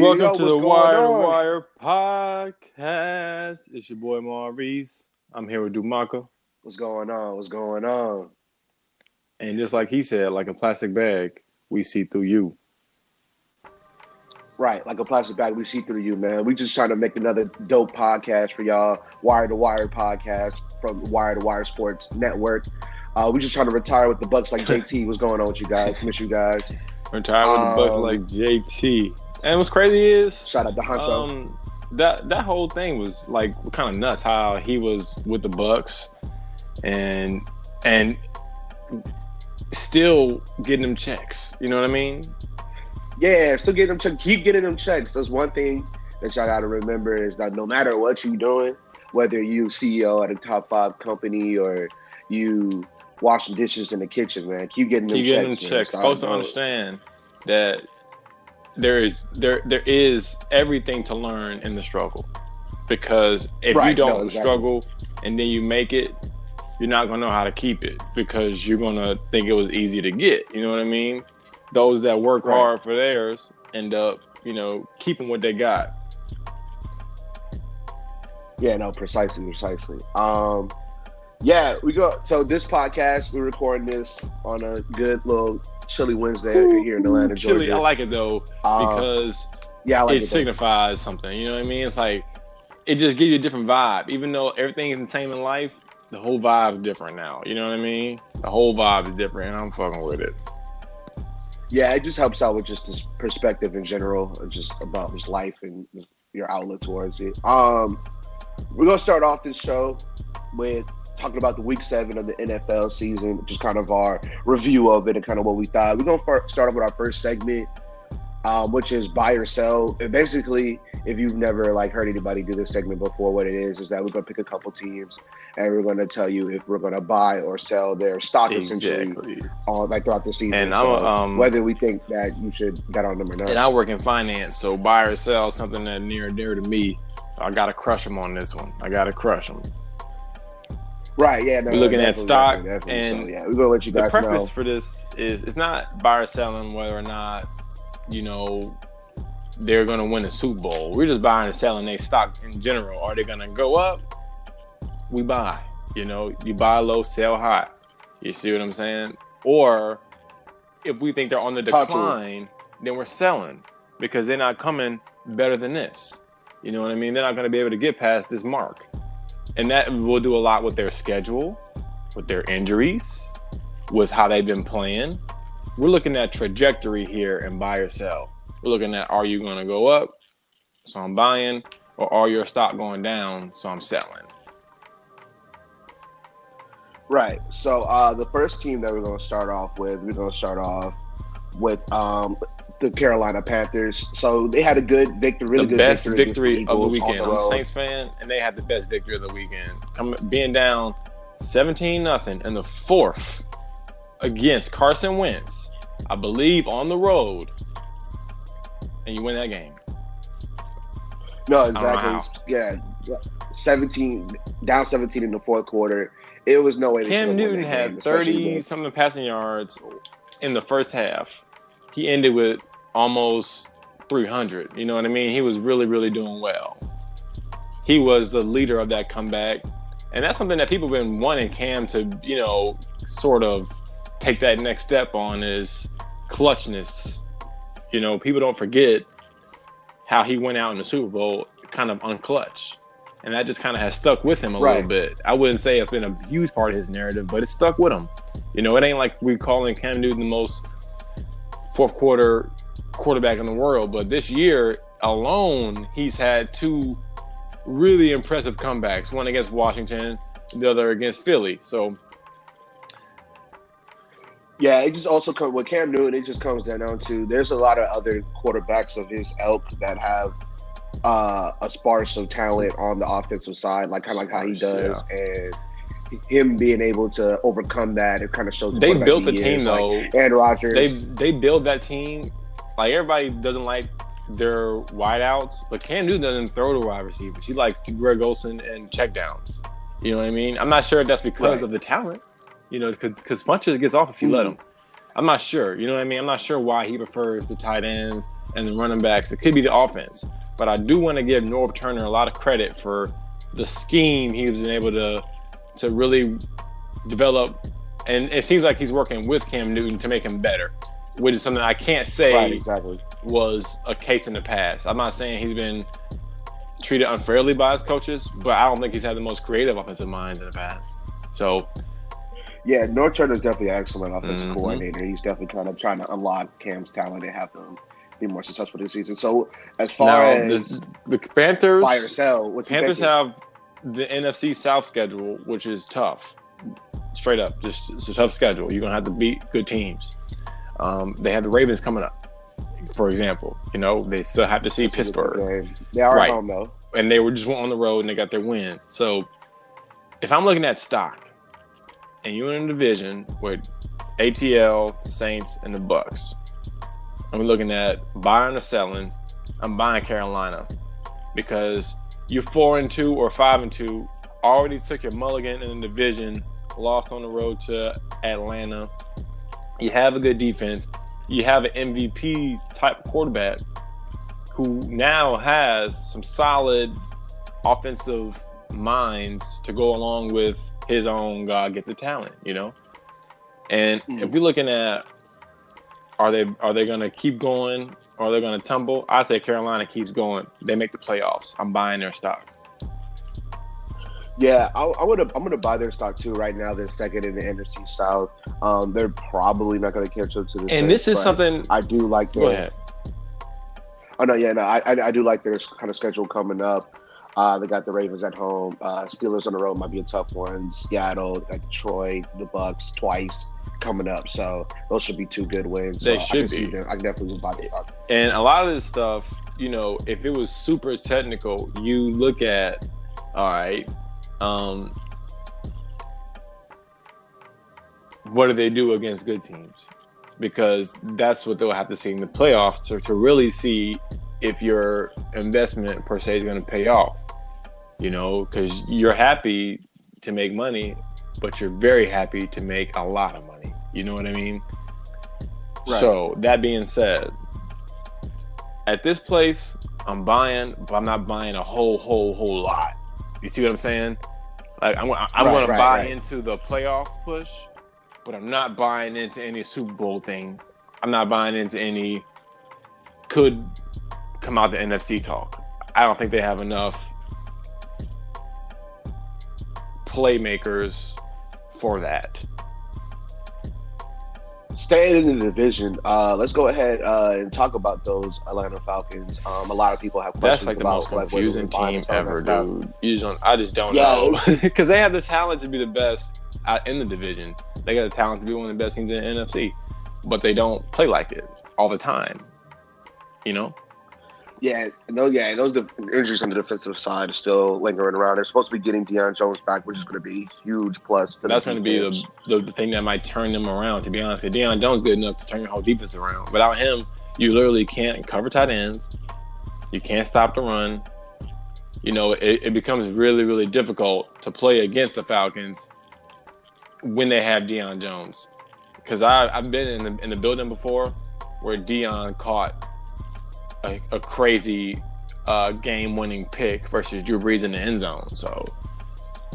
Yo, you Welcome know to the Wire to. Wire podcast. It's your boy Maurice. I'm here with Dumaka. What's going on? What's going on? And just like he said, like a plastic bag, we see through you. Right, like a plastic bag, we see through you, man. We just trying to make another dope podcast for y'all. Wire to Wire podcast from Wire to Wire Sports Network. Uh, we just trying to retire with the Bucks like JT. What's going on with you guys? Miss you guys. Retire with the Bucks Um, like JT. And what's crazy is Shout out to Hunso. um, that that whole thing was like kind of nuts. How he was with the Bucks and and still getting them checks. You know what I mean? yeah, still getting them checks. Keep getting them checks. That's one thing that y'all got to remember is that no matter what you're doing, whether you CEO at a top five company or you washing dishes in the kitchen, man, keep getting them keep getting them checks. checks. Supposed to understand that there is there there is everything to learn in the struggle. Because if you Right, no, don't exactly. struggle and then you make it, you're not gonna know how to keep it because you're gonna think it was easy to get. You know what I mean? Those that work Right. hard for theirs end up, you know, keeping what they got. Yeah, no, precisely, precisely. Um, yeah, we go. So this podcast, we're recording this on a good little chilly Wednesday here in Atlanta, Georgia. I like it though Um, because yeah, I like it it. signifies something. You know what I mean? It's like it just gives you a different vibe. Even though everything is the same in life, the whole vibe is different now. You know what I mean? The whole vibe is different, and I'm fucking with it. Yeah, it just helps out with just this perspective in general, just about just life and your outlook towards it. Um, we're gonna start off this show with talking about the week seven of the NFL season, just kind of our review of it and kind of what we thought. We're gonna start off with our first segment, um, which is buy or sell. And basically, if you've never like heard anybody do this segment before, what it is is that we're gonna pick a couple teams and we're gonna tell you if we're gonna buy or sell their stock essentially Exactly. on like throughout the season. And So, um, whether we think that you should bet on them or not. And I work in finance, so buy or sell is something that near and dear to me. So I gotta crush them on this one. I gotta crush them. Right? Yeah. No, We're looking at stock, definitely, and definitely. so, yeah, we're gonna let you guys. the preface know. for this is it's not buy or selling whether or not you know they're gonna win a Super Bowl. We're just buying and selling their stock in general. Are they gonna go up? We buy. You know, you buy low, sell high. You see what I'm saying? Or if we think they're on the Talk to 'em. decline, then we're selling because they're not coming better than this. You know what I mean? They're not going to be able to get past this mark. And that will do a lot with their schedule, with their injuries, with how they've been playing. We're looking at trajectory here and buy or sell. We're looking at are you going to go up? So I'm buying, or are your stock going down? So I'm selling. Right. So uh, the first team that we're gonna start off with, we're gonna start off with um, the Carolina Panthers. So they had a good victory, really the good best victory, victory of the Eagles on weekend. I'm a. Saints fan, and they had the best victory of the weekend. Coming being down 17 nothing in the fourth against Carson Wentz, I believe on the road, and you win that game. No, exactly. Yeah, seventeen down, seventeen in the fourth quarter. It was no way. Cam could've Newton had 30 something passing yards in the first half. He ended with almost 300. You know what I mean? He was really, really doing well. He was the leader of that comeback. And that's something that people have been wanting Cam to, you know, sort of take that next step on is clutchness. You know, people don't forget how he went out in the Super Bowl kind of unclutch. And that just kind of has stuck with him a Right. little bit. I wouldn't say it's been a huge part of his narrative, but it's stuck with him. You know, it ain't like we calling Cam Newton the most fourth quarter quarterback in the world, but this year alone, he's had two really impressive comebacks. One against Washington, the other against Philly. So Yeah, it just also comes with Cam Newton. It just comes down to there's a lot of other quarterbacks of his ilk that have uh, a sparse of talent on the offensive side, like kind of like how he does, yeah. and him being able to overcome that, it kind of shows. They built the team is, though, like, and Rodgers. They they build that team. Like everybody doesn't like their wideouts, but Cam Newton doesn't throw to wide receivers. He likes Greg Olsen and checkdowns. You know what I mean? I'm not sure if that's because right. of the talent. You know, because Funchess gets off if you mm-hmm. let him. I'm not sure. You know what I mean? I'm not sure why he prefers the tight ends and the running backs. It could be the offense, but I do want to give Norv Turner a lot of credit for the scheme he was able to to really develop. And it seems like he's working with Cam Newton to make him better, which is something I can't say right, exactly. was a case in the past. I'm not saying he's been treated unfairly by his coaches, but I don't think he's had the most creative offensive minds in the past. So, yeah, Norv Turner is definitely an excellent offensive mm-hmm. coordinator. He's definitely trying to trying to unlock Cam's talent and have him be more successful this season. So, as far now, as the, the Panthers, or sell, Panthers have the NFC South schedule, which is tough. Straight up, just it's a tough schedule. You're gonna have to beat good teams. Um, they have the Ravens coming up for example. You know, they still have to see Pittsburgh. They are right. home though. And they were just on the road and they got their win. So if I'm looking at stock and you're in a division with ATL, Saints, and the Bucks, I'm looking at buying or selling. I'm buying Carolina because you're four and two or five and two. Already took your mulligan in the division, lost on the road to Atlanta. You have a good defense you have an MVP type quarterback who now has some solid offensive minds to go along with his own God get the talent, you know? And mm-hmm. if we're looking at are they are they gonna keep going or are they gonna tumble? I say Carolina keeps going. They make the playoffs. I'm buying their stock. Yeah, I, I would. I'm going to buy their stock too. Right now, they're second in the NFC South. Um, they're probably not going to catch up to this. And this is something I do like. Their, go ahead. Oh no, yeah, no, I, I, I do like their kind of schedule coming up. Uh, they got the Ravens at home. Uh, Steelers on the road might be a tough one. Seattle, Detroit, the Bucks twice coming up. So those should be two good wins. They should be. I can definitely buy the And a lot of this stuff, you know, if it was super technical, you look at, all right, um, what do they do against good teams? Because that's what they'll have to see in the playoffs to, to really see if your investment per se is going to pay off. You know, because you're happy to make money, but you're very happy to make a lot of money. You know what I mean? Right. So that being said, at this place, I'm buying, but I'm not buying a whole, whole, whole lot. You see what I'm saying? Like I'm, I'm right, going to buy right. into the playoff push, but I'm not buying into any Super Bowl thing. I'm not buying into any could come out the NFC talk. I don't think they have enough playmakers for that staying in the division, uh, let's go ahead uh, and talk about those Atlanta Falcons. Um, a lot of people have questions That's like the about, most confusing like, team ever, dude. You just don't, I just don't yeah. know because they have the talent to be the best in the division. They got the talent to be one of the best teams in the NFC, but they don't play like it all the time. You know. Yeah, those yeah, those injuries on the defensive side are still lingering around. They're supposed to be getting Deion Jones back, which is going to be huge plus. That's going to be the, the, the thing that might turn them around. To be honest, because Deion Jones good enough to turn your whole defense around. Without him, you literally can't cover tight ends. You can't stop the run. You know, it, it becomes really, really difficult to play against the Falcons when they have Deion Jones. Because I've been in the, in the building before where Deion caught a, a crazy uh, game-winning pick versus Drew Brees in the end zone. So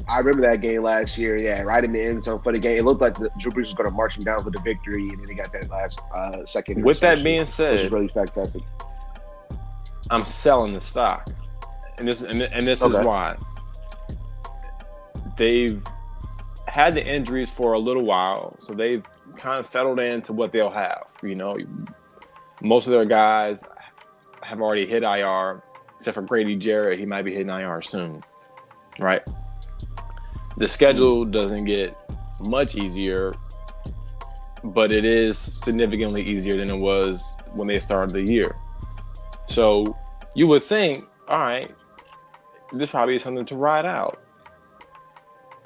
I remember that game last year. Yeah, right in the end zone for the game. It looked like the, Drew Brees was going to march him down for the victory, and then he got that last uh, second. With that being said, really fantastic. I'm selling the stock, and this and, and this okay. is why they've had the injuries for a little while, so they've kind of settled into what they'll have. You know, most of their guys have already hit IR, except for Grady Jarrett. He might be hitting IR soon, right? The schedule doesn't get much easier but it is significantly easier than it was when they started the year. So you would think, all right, this probably is something to ride out.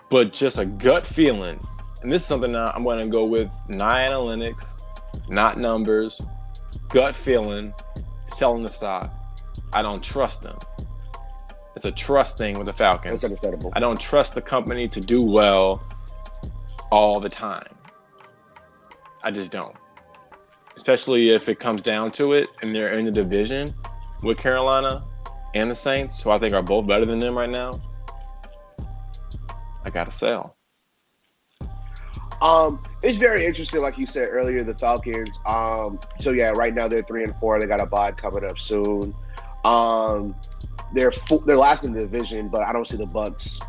But just a gut feeling, and this is something I'm going to go with not analytics, not numbers, gut feeling, selling the stock. I don't trust them. It's a trust thing with the Falcons. That's understandable. I don't trust the company to do well all the time. I just don't. Especially if it comes down to it and they're in the division with Carolina and the Saints, who I think are both better than them right now. I gotta sell. Um, it's very interesting, like you said earlier, the Falcons. Um, so yeah, right now they're three and four. They got a bye coming up soon. Um, they're full, they're last in the division, but I don't see the Bucks.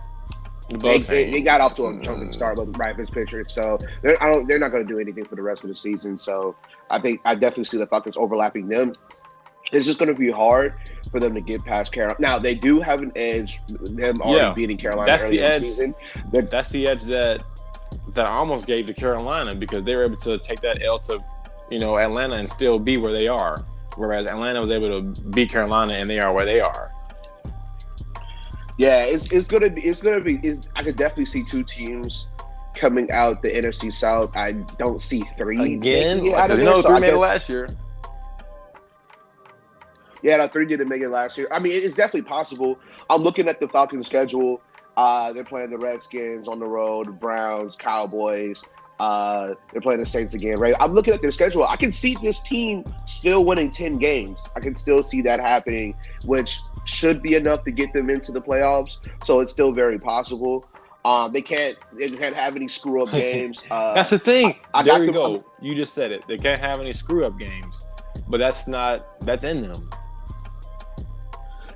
The They, Bucks they, ain't- they got off to a jumping start with Ryan Fitzpatrick, so they're I don't, they're not going to do anything for the rest of the season. So I think I definitely see the Falcons overlapping them. It's just going to be hard for them to get past Carolina. Now they do have an edge, them already Yeah, beating Carolina early the in the season. They're, That's the edge that that I almost gave to Carolina because they were able to take that L to, you know, Atlanta and still be where they are. Whereas Atlanta was able to beat Carolina and they are where they are. Yeah, it's it's gonna be it's gonna be. It's, I could definitely see two teams coming out the NFC South. I don't see three Again, making it out of you there, know, so three I made it last year. Yeah, no, three didn't make it last year. I mean, it's definitely possible. I'm looking at the Falcons' schedule. Uh, they're playing the Redskins on the road, Browns, Cowboys. Uh, they're playing the Saints again, right? I'm looking at their schedule. I can see this team still winning 10 games. I can still see that happening, which should be enough to get them into the playoffs. So it's still very possible. Um, they can't they can't have any screw up games. Uh, That's the thing. I- I there got you them- go. You just said it. They can't have any screw up games, but that's not that's in them.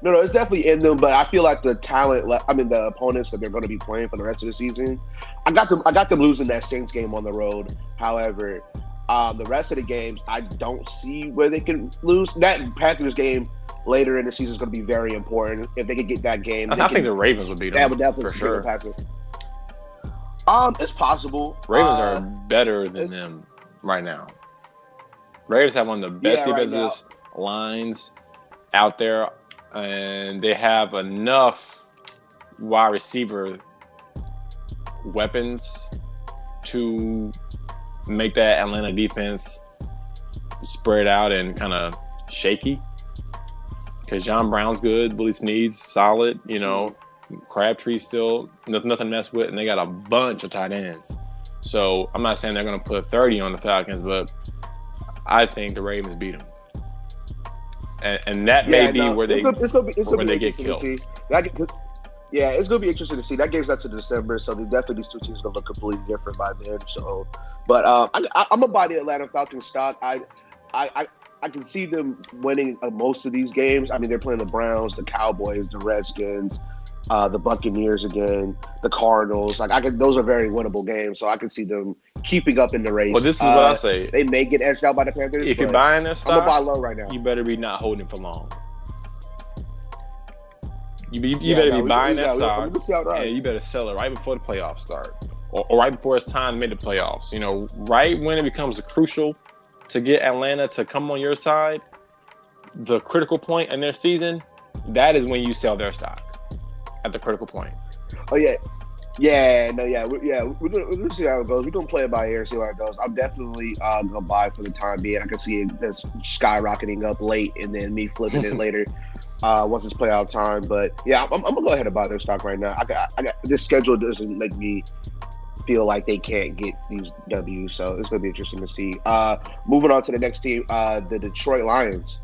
No, no, it's definitely in them, but I feel like the talent, le- I mean, the opponents that they're going to be playing for the rest of the season, I got them. I got them losing that Saints game on the road. However, um, the rest of the games, I don't see where they can lose. That Panthers game later in the season is going to be very important. If they could get that game, I, I think the Ravens would beat them. that would definitely for sure. the Panthers. Um, it's possible. Ravens Uh, are better than them right now. Raiders have one of the best Yeah, right defensive lines out there, and they have enough wide receiver weapons to make that Atlanta defense spread out and kind of shaky. Because John Brown's good, Willie Snead's solid, you know. Crabtree still nothing, to mess with, and they got a bunch of tight ends. So I'm not saying they're going to put 30 on the Falcons, but I think the Ravens beat them, and, and that may Yeah, be no, where they it's gonna, it's gonna be, it's gonna be get see. That, yeah, it's gonna be interesting to see. That game's not to December, so they definitely these two teams are gonna look completely different by then. So, but um, I, I'm gonna buy the Atlanta Falcons stock. I, I, I, I can see them winning uh, most of these games. I mean, they're playing the Browns, the Cowboys, the Redskins, uh, the Buccaneers again, the Cardinals. Like I can, those are very winnable games. So I can see them keeping up in the race. Well, this is Uh, what I say. They may get edged out by the Panthers. If you're buying their I'm gonna buy low right now. you better be not holding for long. You, you, you Yeah, better no, be we- buying we- that we- stock, we see how it rides. and you better sell it right before the playoffs start, or, or right before it's time to make the playoffs. You know, right when it becomes crucial to get Atlanta to come on your side, the critical point in their season, that is when you sell their stock at the critical point. Oh yeah, yeah, no, yeah, we, yeah. We're gonna, we're gonna see how it goes. We're gonna play it by ear, see how it goes. I'm definitely uh, gonna buy for the time being. I can see it that's skyrocketing up late, and then me flipping it later uh, once it's playoff time. But yeah, I'm, I'm gonna go ahead and buy their stock right now. I got, I got this schedule doesn't make me feel like they can't get these W's, so it's gonna be interesting to see. Uh, moving on to the next team, uh, the Detroit Lions.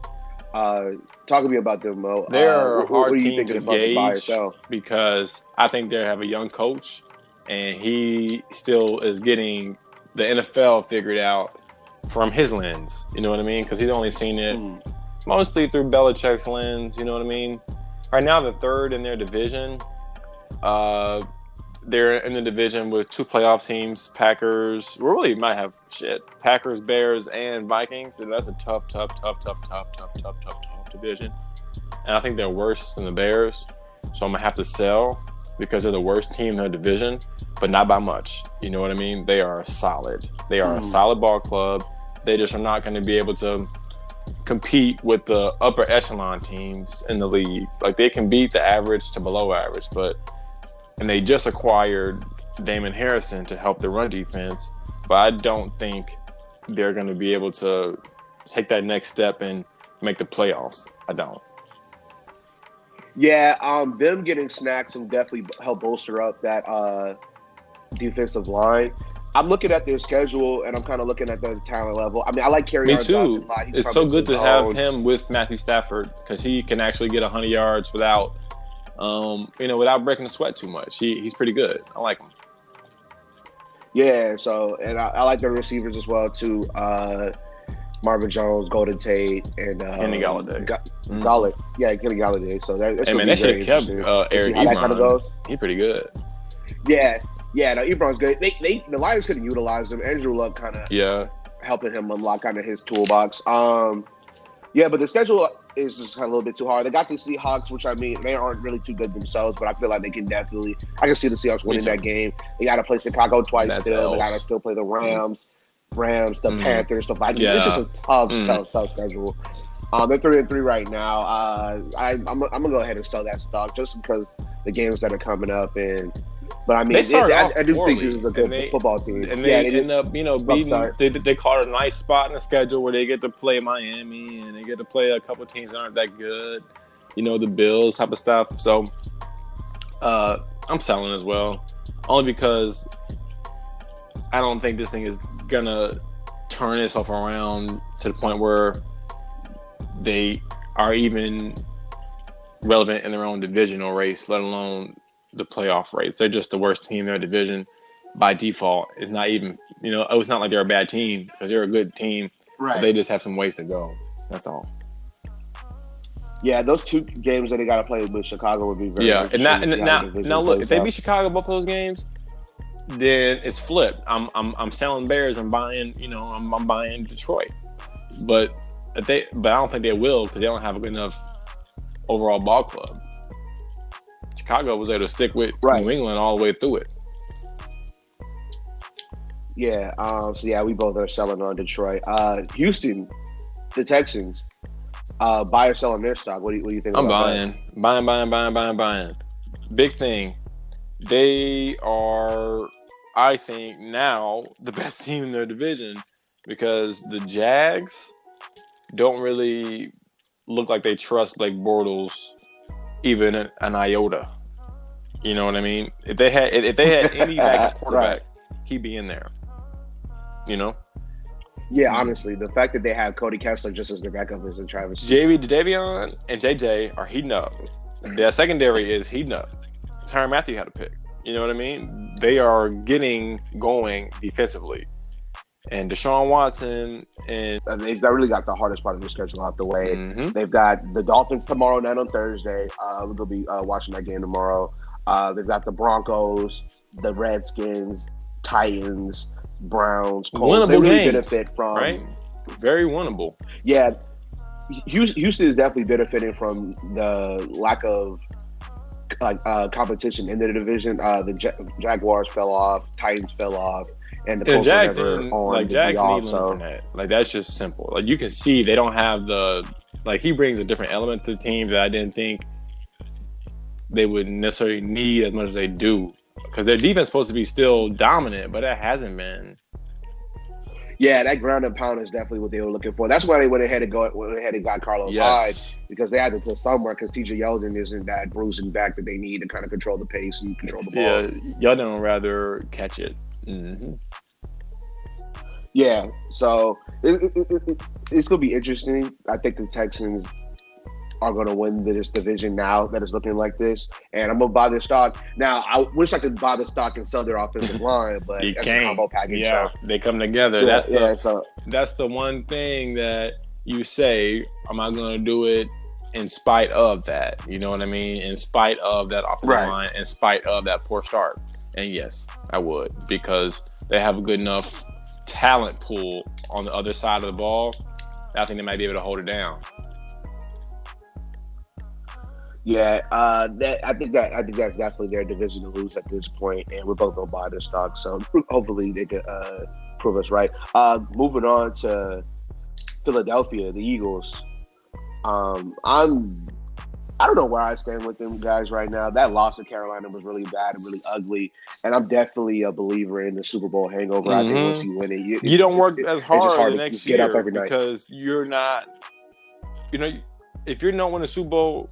Uh, talk to me about them, Mo. They're uh, a what, hard what team to gauge. yourself? because I think they have a young coach and he still is getting the NFL figured out from his lens. You know what I mean? Because he's only seen it Hmm. mostly through Belichick's lens. You know what I mean? Right now, the third in their division. Uh, they're in the division with two playoff teams: Packers. We really might have shit. Packers, Bears, and Vikings. And that's a tough, tough, tough, tough, tough, tough, tough, tough, tough division. And I think they're worse than the Bears. So I'm gonna have to sell because they're the worst team in their division, but not by much. You know what I mean? They are solid. They are mm. a solid ball club. They just are not going to be able to compete with the upper echelon teams in the league. Like they can beat the average to below average, but and they just acquired Damon Harrison to help the run defense, but I don't think they're going to be able to take that next step and make the playoffs. I don't. Yeah, um, them getting snacks and definitely help bolster up that uh, defensive line. I'm looking at their schedule and I'm kind of looking at the talent level. I mean, I like Kerryon. Me too. It's so good to have him with Matthew Stafford because he can actually get 100 yards without, um, you know, without breaking the sweat too much. He, he's pretty good. I like him. Yeah. So, and I, I like the receivers as well too. Uh, Marvin Jones, Golden Tate, and uh, Kenny Golladay. Ga- mm-hmm. Golladay. Yeah, Kenny Golladay. So that, that's hey, man, that shit kept uh, Eric Ebron. Kind of goes. He pretty good. Yeah, yeah. No, Ebron's good. They, they, the Lions could have utilized him. Andrew Luck kind of yeah helping him unlock kind of his toolbox. Um, yeah, but the schedule is just kind of a little bit too hard. They got the Seahawks, which I mean, they aren't really too good themselves, but I feel like they can definitely. I can see the Seahawks winning that game. They got to play Chicago twice That's still. Else. They got to still play the Rams. Mm-hmm. Rams, the mm. Panthers, stuff like yeah. It's just a tough, mm. tough, tough schedule. Um, they're three and three right now. Uh, I, I'm, I'm gonna go ahead and sell that stock just because the games that are coming up and. But I mean, they started it, off I, I do poorly, think this is a good they, football team. And they, yeah, they end up, you know, beating. They, they caught a nice spot in the schedule where they get to play Miami and they get to play a couple teams that aren't that good. You know, the Bills type of stuff. So, uh, I'm selling as well, only because I don't think this thing is gonna turn itself around to the point where they are even relevant in their own divisional race, let alone the playoff race. They're just the worst team in their division by default. It's not even, you know, oh, it's not like they're a bad team because they're a good team. Right. they just have some ways to go. That's all. Yeah, those two games that they got to play with Chicago would be very. Yeah, and, not, and now, now look, if they beat Chicago both of those games, then it's flipped. I'm I'm I'm selling Bears. I'm buying. You know, I'm I'm buying Detroit. But they but I don't think they will because they don't have a good enough overall ball club. Chicago was able to stick with right. New England all the way through it. Yeah. Um. So yeah, we both are selling on Detroit. Uh, Houston, the Texans. Uh, buy or sell on their stock. What do you, what do you think? I'm buying, that? buying, buying, buying, buying, buying. Big thing. They are I think now the best team in their division because the Jags don't really look like they trust Blake Bortles even an iota. You know what I mean? If they had if they had any backup quarterback, right. he'd be in there. You know? Yeah, honestly, the fact that they have Cody Kessler just as their backup is a Travis. Jadeveon and JJ are heating up. Their secondary is heating up. Tyrann Mathieu had a pick. You know what I mean? They are getting going defensively. And Deshaun Watson and they've really got the hardest part of the schedule out the way. Mm-hmm. They've got the Dolphins tomorrow night on Thursday. Uh, we're gonna be uh, watching that game tomorrow. Uh, they've got the Broncos, the Redskins, Titans, Browns, Colts. Winnable they really games, benefit from right? Very winnable. Yeah, Houston is definitely benefiting from the lack of uh, competition in the division. Uh, the ja- Jaguars fell off, Titans fell off, and the Colts Jackson, on like Jackson off, so. that. Like that's just simple. Like you can see they don't have the like he brings a different element to the team that I didn't think they would necessarily need as much as they do because their defense is supposed to be still dominant, but it hasn't been yeah, that ground and pound is definitely what they were looking for. That's why they went ahead and go went ahead and got Carlos yes. Hyde because they had to put somewhere because TJ Yeldon isn't that bruising back that they need to kind of control the pace and control the ball. Yeah, Yeldon would rather catch it. Mm-hmm. Yeah, so it, it, it, it's gonna be interesting. I think the Texans are going to win this division now that it's looking like this. And I'm going to buy their stock. Now, I wish I could buy the stock and sell their offensive line, but you can't. combo package. Yeah, so. they come together. So, that's the, yeah, so. that's the one thing that you say, am I going to do it in spite of that? You know what I mean? In spite of that offensive right. line, in spite of that poor start. And yes, I would because they have a good enough talent pool on the other side of the ball. I think they might be able to hold it down. Yeah, uh, that I think that I think that's definitely their division to lose at this point, and we're both gonna buy their stock. So hopefully they can uh, prove us right. Uh, moving on to Philadelphia, the Eagles. Um, I'm I don't know where I stand with them guys right now. That loss to Carolina was really bad and really ugly, and I'm definitely a believer in the Super Bowl hangover. Mm-hmm. I think once mm-hmm. you win it, you, you don't work as hard, hard the next year because you're not. You know, if you're not winning the Super Bowl,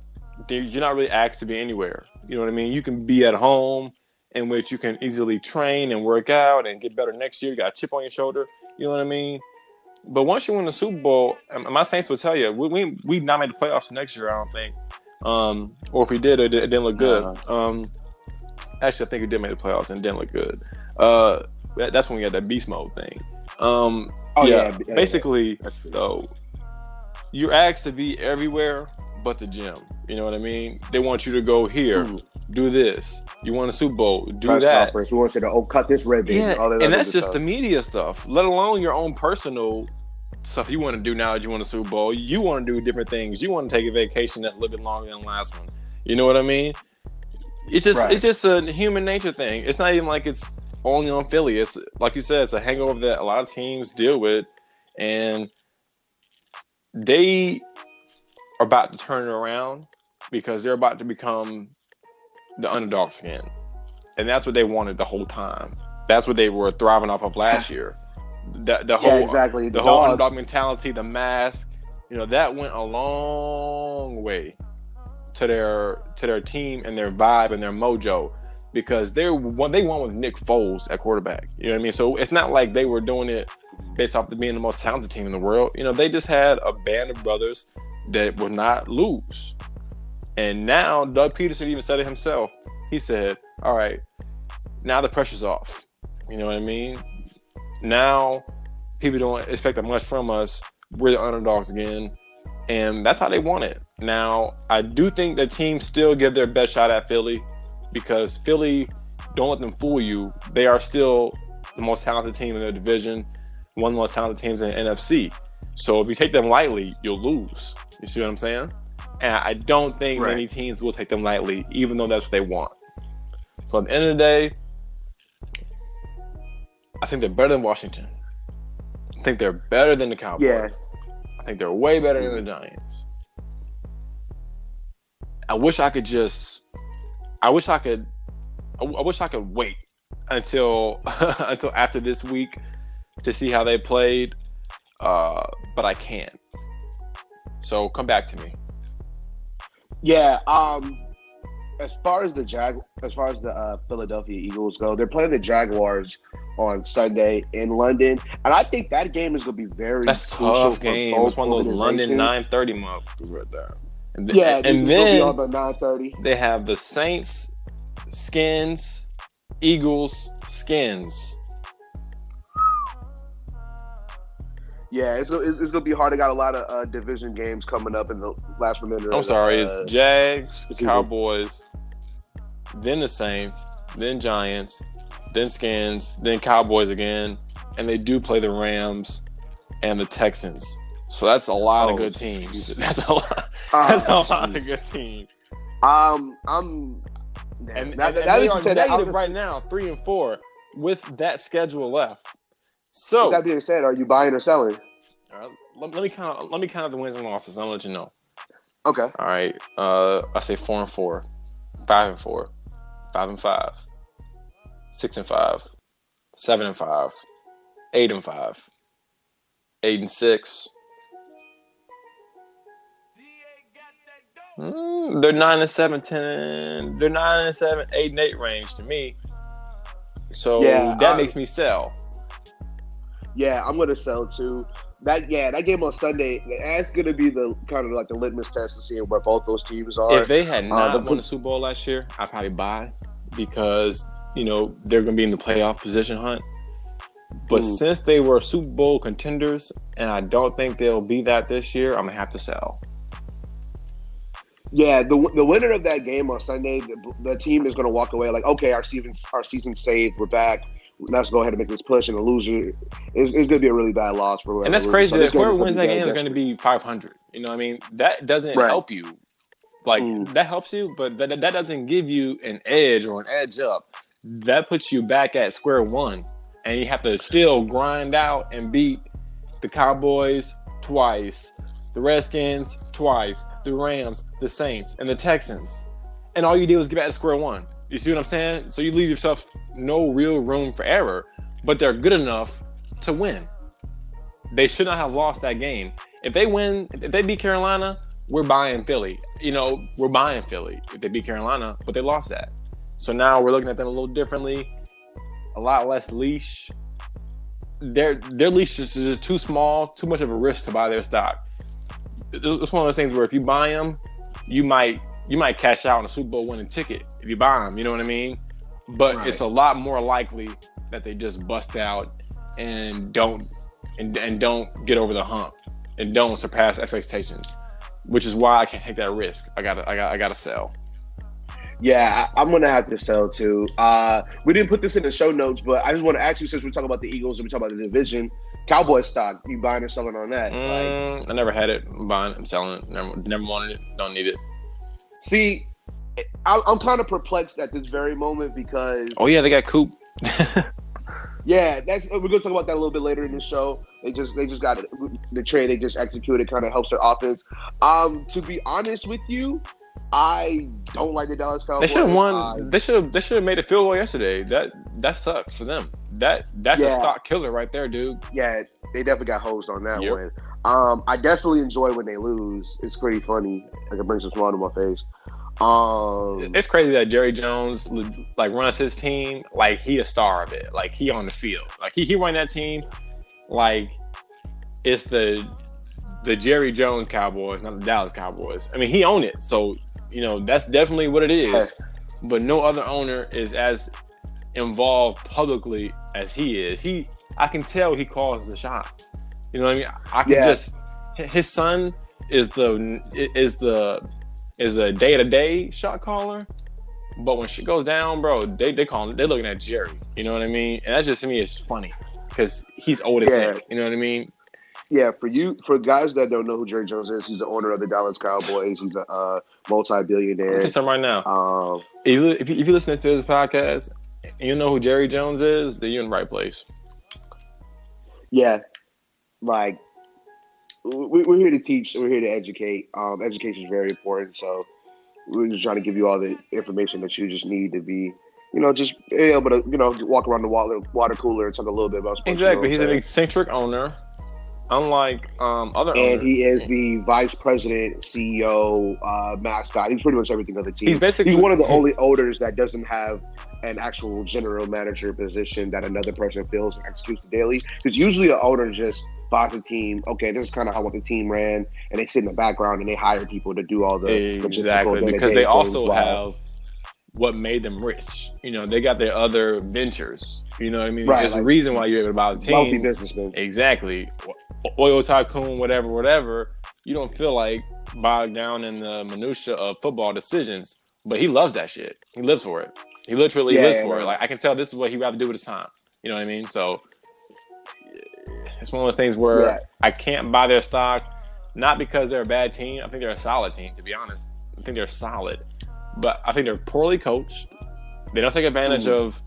you're not really asked to be anywhere. You know what I mean? You can be at home in which you can easily train and work out and get better next year. You got a chip on your shoulder. You know what I mean? But once you win the Super Bowl, my Saints will tell you we we we not made the playoffs next year. I don't think, um, or if we did, it, it didn't look good. Uh-huh. Um, actually, I think we did make the playoffs and it didn't look good. Uh, that, that's when we had that beast mode thing. Um, oh yeah, yeah basically yeah. though, you're asked to be everywhere but the gym. You know what I mean? They want you to go here, Ooh. do this. You want a Super Bowl, do Press that. Conference. Want you to oh cut this ribbon. Yeah, that and that's just stuff. the media stuff. Let alone your own personal stuff you want to do now that you want a Super Bowl. You want to do different things. You want to take a vacation that's a little bit longer than the last one. You know what I mean? It's just right. it's just a human nature thing. It's not even like it's only on Philly. It's like you said, it's a hangover that a lot of teams deal with, and they are about to turn it around because they're about to become the underdog skin. And that's what they wanted the whole time. That's what they were thriving off of last year. The, the whole exactly. the, the whole underdog mentality, the mask, you know, that went a long way to their to their team and their vibe and their mojo because they're one they won with Nick Foles at quarterback. You know what I mean? So it's not like they were doing it based off of being the most talented team in the world. You know, they just had a band of brothers that would not lose. And now Doug Pederson even said it himself. He said, All right, now the pressure's off. You know what I mean? Now people don't expect that much from us. We're the underdogs again. And that's how they want it. Now, I do think the team still give their best shot at Philly because Philly, don't let them fool you. They are still the most talented team in their division, one of the most talented teams in the NFC. So if you take them lightly, you'll lose. You see what I'm saying? And I don't think right. many teams will take them lightly, even though that's what they want. So at the end of the day, I think they're better than Washington. I think they're better than the Cowboys. Yeah. I think they're way better than the Giants. I wish I could just I wish I could I, I wish I could wait until until after this week to see how they played. Uh, but I can't. So come back to me. Yeah. Um. As far as the Jag, as far as the uh, Philadelphia Eagles go, they're playing the Jaguars on Sunday in London, and I think that game is going to be very. That's tough game. It's one of those London nine thirty motherfuckers right there. And yeah, and then on nine thirty. They have the Saints, Skins, Eagles, Skins. Yeah, it's, it's, it's gonna be hard. I got a lot of uh, division games coming up in the last remainder. I'm sorry, uh, it's Jags, Cowboys, then the Saints, then Giants, then Skins, then Cowboys again, and they do play the Rams and the Texans. So that's a lot oh, of good teams. Jesus. That's a lot. Oh, that's a lot of good teams. Um, I'm. And, and, and they are negative right now, three and four, with that schedule left. So With that being said, are you buying or selling? All right, let, let me count. Let me count the wins and losses. I'll let you know. Okay. All right. Uh, I say four and four, five and four, five and five, six and five, seven and five, eight and five, eight and six. Mm, they're nine and seven, ten. They're nine and seven, eight and eight range to me. So yeah, that makes me sell yeah, I'm gonna sell too. That yeah, that game on Sunday, that's gonna be the kind of like the litmus test to see where both those teams are. If they had uh, not uh, the, won the Super Bowl last year, I'd probably buy because you know they're gonna be in the playoff position hunt. But mm. since they were Super Bowl contenders, and I don't think they'll be that this year, I'm gonna have to sell. Yeah, the the winner of that game on Sunday, the, the team is going to walk away like, okay, our season our season saved, we're back let's go ahead and make this push. And a loser is, going to be a really bad loss for. And that's crazy. So if whoever wins that game is going to be 500. You know, what I mean, that doesn't right. help you. Like mm. that helps you, but that that doesn't give you an edge or an edge up. That puts you back at square one, and you have to still grind out and beat the Cowboys twice, the Redskins twice, the Rams, the Saints, and the Texans. And all you did was get back to square one. You see what I'm saying? So you leave yourself no real room for error, but they're good enough to win. They should not have lost that game. If they win, if they beat Carolina, we're buying Philly. You know, we're buying Philly if they beat Carolina, but they lost that. So now we're looking at them a little differently, a lot less leash. Their their leash is just too small, too much of a risk to buy their stock. It's one of those things where if you buy them, you might you might cash out on a Super Bowl winning ticket if you buy them. You know what I mean? But right. it's a lot more likely that they just bust out and don't and, and don't get over the hump and don't surpass expectations, which is why I can't take that risk. I gotta I got I gotta sell. Yeah, I, am gonna have to sell too. Uh, we didn't put this in the show notes, but I just want to ask you since we're talking about the Eagles and we're talking about the division, Cowboy stock, you buying or selling on that? Mm, like, I never had it. I'm buying, I'm selling it. Never, never wanted it. Don't need it. See, I, am kind of perplexed at this very moment because. Oh yeah, they got Coop. yeah, that's we're gonna talk about that a little bit later in the show. They just they just got the trade they just executed kind of helps their offense. Um, to be honest with you, I don't like the Dallas Cowboys. They should have won. I, they should have. They should have made a field goal yesterday. That that sucks for them. That that's yeah. a stock killer right there, dude. Yeah, they definitely got hosed on that yep. one. Um, I definitely enjoy when they lose. It's pretty funny. Like it brings a smile to my face. Um, it's crazy that Jerry Jones like runs his team like he a star of it. Like he on the field. Like he he run that team like it's the the Jerry Jones Cowboys, not the Dallas Cowboys. I mean, he owned it, so you know that's definitely what it is. But no other owner is as involved publicly as he is. He, I can tell he calls the shots. You know what I mean? I can yeah. just his son is the is the is a day to day shot caller. But when shit goes down, bro, they they call They're looking at Jerry. You know what I mean? And that's just to me is funny because he's old as yeah. heck. You know what I mean? Yeah, for you, for guys that don't know who Jerry Jones is, he's the owner of the Dallas Cowboys. He's a uh, multi-billionaire. I'll right now. Um, if, you, if, you, if you listen to this podcast and you know who Jerry Jones is, then you're in the right place. Yeah, like we, are here to teach. We're here to educate. Um, education is very important. So we're just trying to give you all the information that you just need to be, you know, just able to, you know, walk around the water, water cooler and talk a little bit about sports. Exactly. He's an eccentric owner. Unlike um, other, and owners. he is the vice president, CEO, uh, mascot. He's pretty much everything on the team. He's basically he's one of the only owners that doesn't have an actual general manager position that another person fills and executes the daily. Because usually an owner just a team. Okay, this is kind of how what the team ran, and they sit in the background and they hire people to do all the exactly because they also have what made them rich. You know, they got their other ventures. You know what I mean? Right, There's like, a reason why you're able to buy the team. Wealthy businessman. Exactly. Oil tycoon, whatever, whatever. You don't feel like bogged down in the minutia of football decisions, but he loves that shit. He lives for it. He literally yeah, lives yeah, for yeah. it. Like I can tell this is what he'd rather do with his time. You know what I mean? So it's one of those things where yeah. I can't buy their stock, not because they're a bad team. I think they're a solid team, to be honest. I think they're solid, but I think they're poorly coached. They don't take advantage mm. of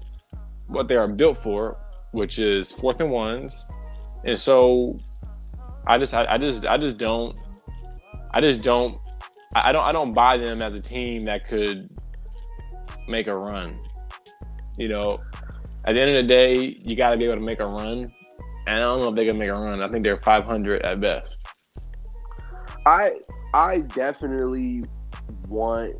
what they are built for, which is fourth and ones. And so I just, I, I just, I just don't, I just don't, I don't, I don't buy them as a team that could make a run. You know, at the end of the day, you got to be able to make a run and I don't know if they can make a run. I think they're 500 at best. I I definitely want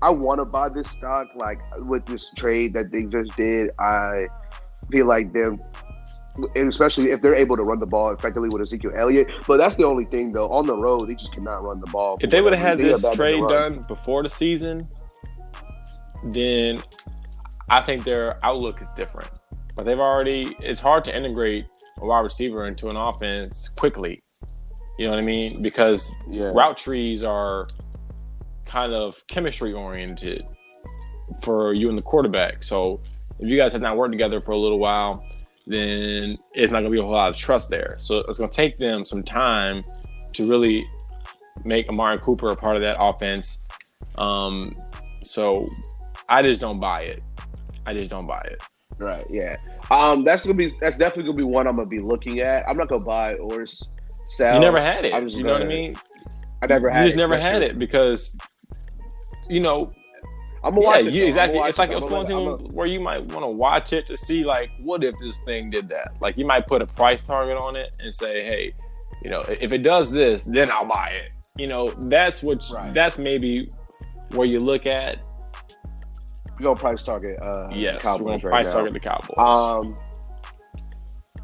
I want to buy this stock like with this trade that they just did. I feel like them especially if they're able to run the ball effectively with Ezekiel Elliott. But that's the only thing though. On the road, they just cannot run the ball. If they would have had this trade done before the season, then I think their outlook is different. But they've already it's hard to integrate a wide receiver into an offense quickly. You know what I mean? Because yeah. route trees are kind of chemistry oriented for you and the quarterback. So if you guys have not worked together for a little while, then it's not going to be a whole lot of trust there. So it's going to take them some time to really make Amari Cooper a part of that offense Um, so I just don't buy it. I just don't buy it. Right. Yeah. Um. That's gonna be. That's definitely gonna be one I'm gonna be looking at. I'm not gonna buy or sell. You never had it. You know what I mean? I never had. You just it. never had true. it because, you know, I'm gonna yeah, watch it. you, exactly. I'm It's watch like it. it's I'm one gonna- thing I'm where you might want to watch it to see, like, what if this thing did that? Like, you might put a price target on it and say, hey, you know, if it does this, then I'll buy it. You know, that's what. Right. That's maybe where you look at. We gonna price target. Uh, Yes, Cowboys we're gonna right target the Cowboys. Um,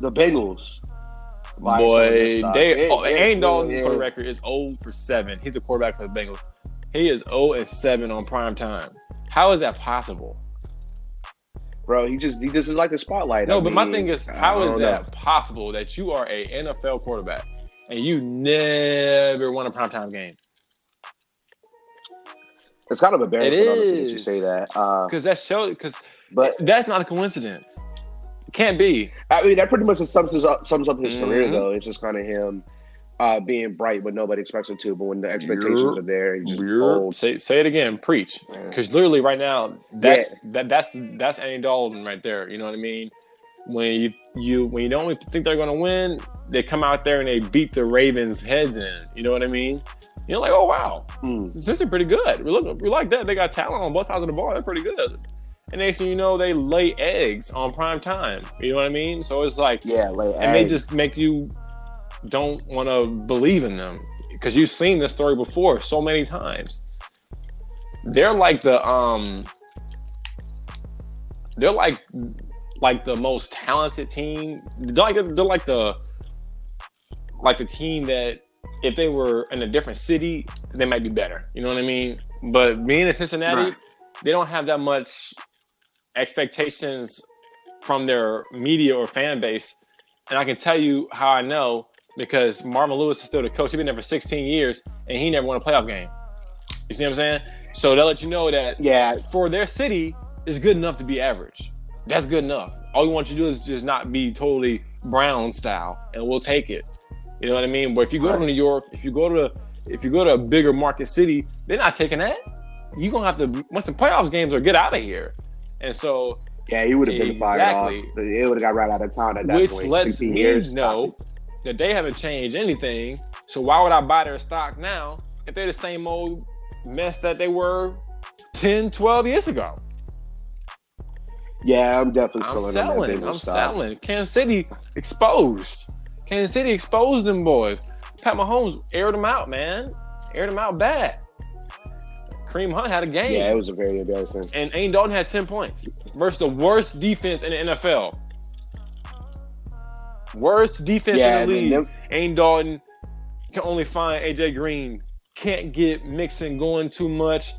the Bengals. Buying some of Boy, they It- oh, it Andy Dalton for the record is 0 for 7. He's a quarterback for the Bengals. He is 0 and 7 on prime time. How is that possible? bro. He just he just is like the spotlight. No, I but my thing is, how is that know. possible that you are a NFL quarterback and you never won a primetime game? It's kind of embarrassing It that you say that. Uh, Because that shows because but that's not a coincidence. It can't be. I mean, that pretty much sums up, sums up his career, Mhm. though. It's just kind of him uh, being bright when nobody expects him to, but when the expectations You're- are there, he just Say say it again. Preach. Yeah. Because literally right now, that's that that's that's Andy Dalton right there. You know what I mean? When you you when you don't think they're going to win, they come out there and they beat the Ravens' heads in. You know what I mean? You're like, oh wow, Hmm. this is pretty good. We look we like that. They got talent on both sides of the ball. They're pretty good. And next thing you know, they lay eggs on prime time. You know what I mean? So it's like Yeah, like and they just make you don't want to believe in them because you've seen this story before so many times. They're like the um, they're like like the most talented team. They're like they're like the like the team that if they were in a different city, they might be better. You know what I mean? But being in Cincinnati, Right. they don't have that much expectations from their media or fan base. And I can tell you how I know because Marvin Lewis is still the coach. He's been there for 16 years and he never won a playoff game. You see what I'm saying? So they'll let you know that yeah, for their city is good enough to be average. That's good enough. All we want you to do is just not be totally Brown style, and we'll take it. You know what I mean? But if you go Right. to New York, if you go to if you go to a bigger market city, they're not taking that. You're gonna have to once the playoffs games are get out of here. And so yeah, he would have been fired off. It would have got right out of town at that which point. Which lets 16 me years, know that they haven't changed anything. So why would I buy their stock now if they're the same old mess that they were 10, 12 years ago? Yeah, I'm definitely I'm selling. selling. I'm stock. selling. Kansas City exposed. Kansas City exposed them boys. Pat Mahomes aired them out, man. Aired them out bad. Kareem Hunt had a game. Yeah, it was a very embarrassing. and Andy Dalton had 10 points versus the worst defense in the NFL. Worst defense Yeah, in the league. them- Andy Dalton can only find AJ Green. Can't get Mixon going too much.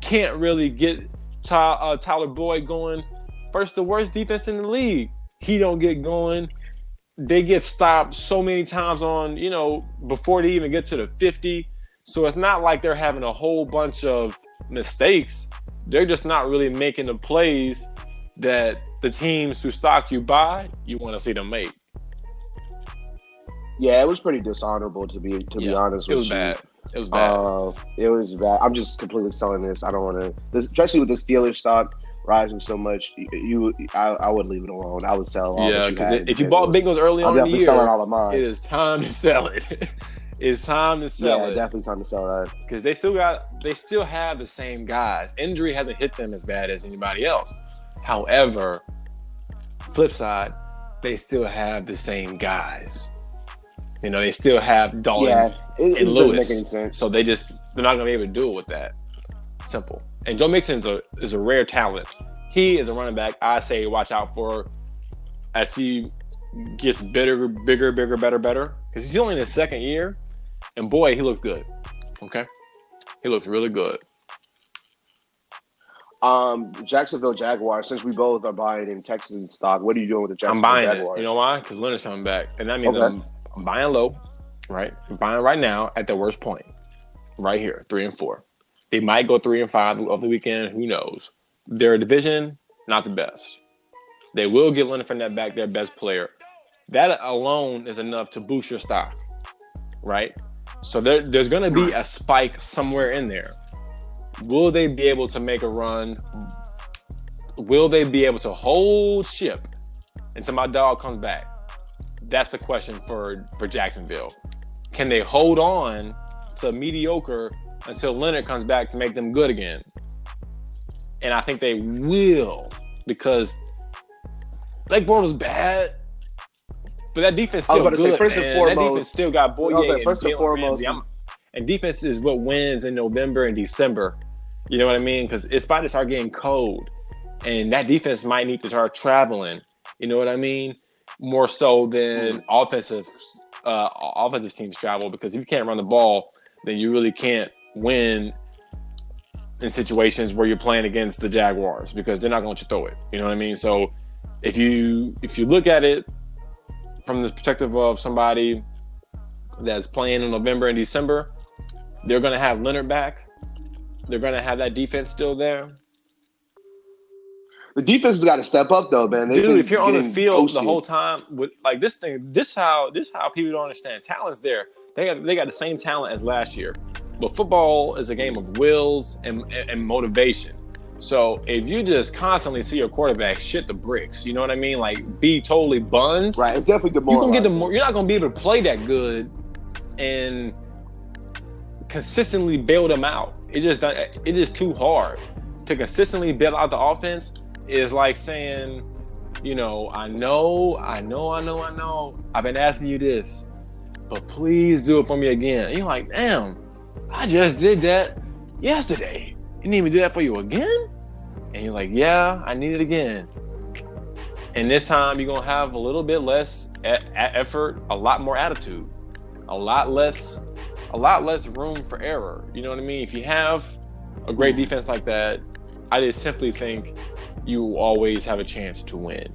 Can't really get Ty, uh, Tyler Boyd going. Versus the worst defense in the league. He don't get going. They get stopped so many times on, you know, before they even get to the 50. So it's not like they're having a whole bunch of mistakes. They're just not really making the plays that the teams who stock you buy, you want to see them make. Yeah, it was pretty dishonorable to be to be Yeah, honest It with was you. bad. It was bad. Uh, it was bad. I'm just completely selling this. I don't want to, especially with the Steelers stock rising so much. You, you I, I would leave it alone. I would sell all. yeah, because if you bought Bengals. Early I'm on in the year, all of mine. it is time to sell it. it's time to sell yeah, it definitely time to sell that. because they still got they still have the same guys. Injury hasn't hit them as bad as anybody else. However, flip side, they still have the same guys. You know, they still have Dalton yeah, it, it and doesn't Lewis. make any sense. So they just they're not gonna be able to do it with that. Simple. And Joe Mixon is a is a rare talent. He is a running back. I say watch out for as he gets bigger, bigger, bigger, better, better. Because he's only in his second year, and boy, he looks good. Okay, he looks really good. Um, Jacksonville Jaguars. Since we both are buying in Texas stock, what are you doing with the Jacksonville I'm buying Jaguars? it. You know why? Because Leonard's coming back, and that means Okay. I'm, I'm buying low, right? I'm buying right now at the worst point, right here, three and four. They might go three and five over the weekend. Who knows? Their division, not the best. They will get Leonard Fournette back, their best player. That alone is enough to boost your stock, right? So there, there's going to be a spike somewhere in there. Will they be able to make a run? Will they be able to hold ship until my dog comes back? That's the question for for Jacksonville. Can they hold on to mediocre until Leonard comes back to make them good again? And I think they will because Blake Bortles bad, but that defense still good. Say, first and foremost, that defense still got Bouye and first and foremost. And defense is what wins in November and December. You know what I mean? Because it's about to start getting cold, and that defense might need to start traveling. You know what I mean? More so than offensive uh, offensive teams travel. Because if you can't run the ball, then you really can't win in situations where you're playing against the Jaguars because they're not going to throw it. You know what I mean? So if you if you look at it from the perspective of somebody that's playing in November and December, they're going to have Leonard back. They're going to have that defense still there. The defense has got to step up, though, man. They've Dude, if you're on the field the whole time with like this thing, this how this how people don't understand. Talent's there. They got they got the same talent as last year, but football is a game of wills and, and, motivation. So if you just constantly see your quarterback shit the bricks, you know what I mean? Like be totally buns. Right. It's definitely the more. You can get the more. You're not gonna be able to play that good and consistently bail them out. It just it is too hard to consistently bail out the offense. Is like saying, you know, I know, I know, I know, I know. I've been asking you this, but please do it for me again. And you're like, damn, I just did that yesterday. You need me to do that for you again? And you're like, yeah, I need it again. And this time you're gonna have a little bit less e- effort, a lot more attitude, a lot less, a lot less room for error. You know what I mean? If you have a great defense like that, I just simply think you always have a chance to win.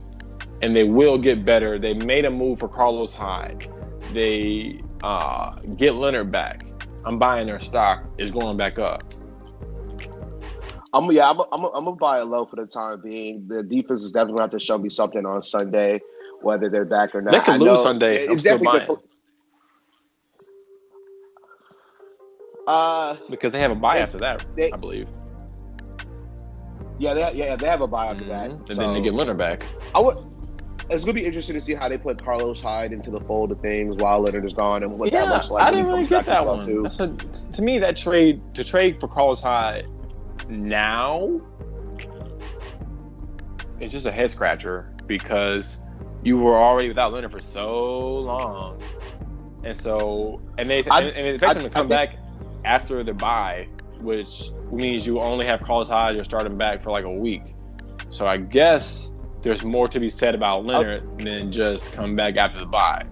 And they will get better. They made a move for Carlos Hyde. They uh, get Leonard back. I'm buying their stock. It's going back up. I'm yeah, I'm I'm I'm gonna buy it low for the time being. The defense is definitely gonna have to show me something on Sunday, whether they're back or not. They can lose Sunday. It's I'm still buying. Uh, because they have a bye they, after that, they, I believe. Yeah, they, yeah, they have a bye after mm-hmm. that, and so, then they get Leonard back. I would. It's gonna be interesting to see how they put Carlos Hyde into the fold of things while Leonard is gone, and what yeah, that looks like. I didn't really get that one. Too. A, to me, that trade to trade for Carlos Hyde now it's just a head scratcher because you were already without Leonard for so long, and so and they I, and, and expect them to come back after the bye, which means you only have Carlos Hyde you're starting back for like a week. So I guess there's more to be said about Leonard than just come back after the bye.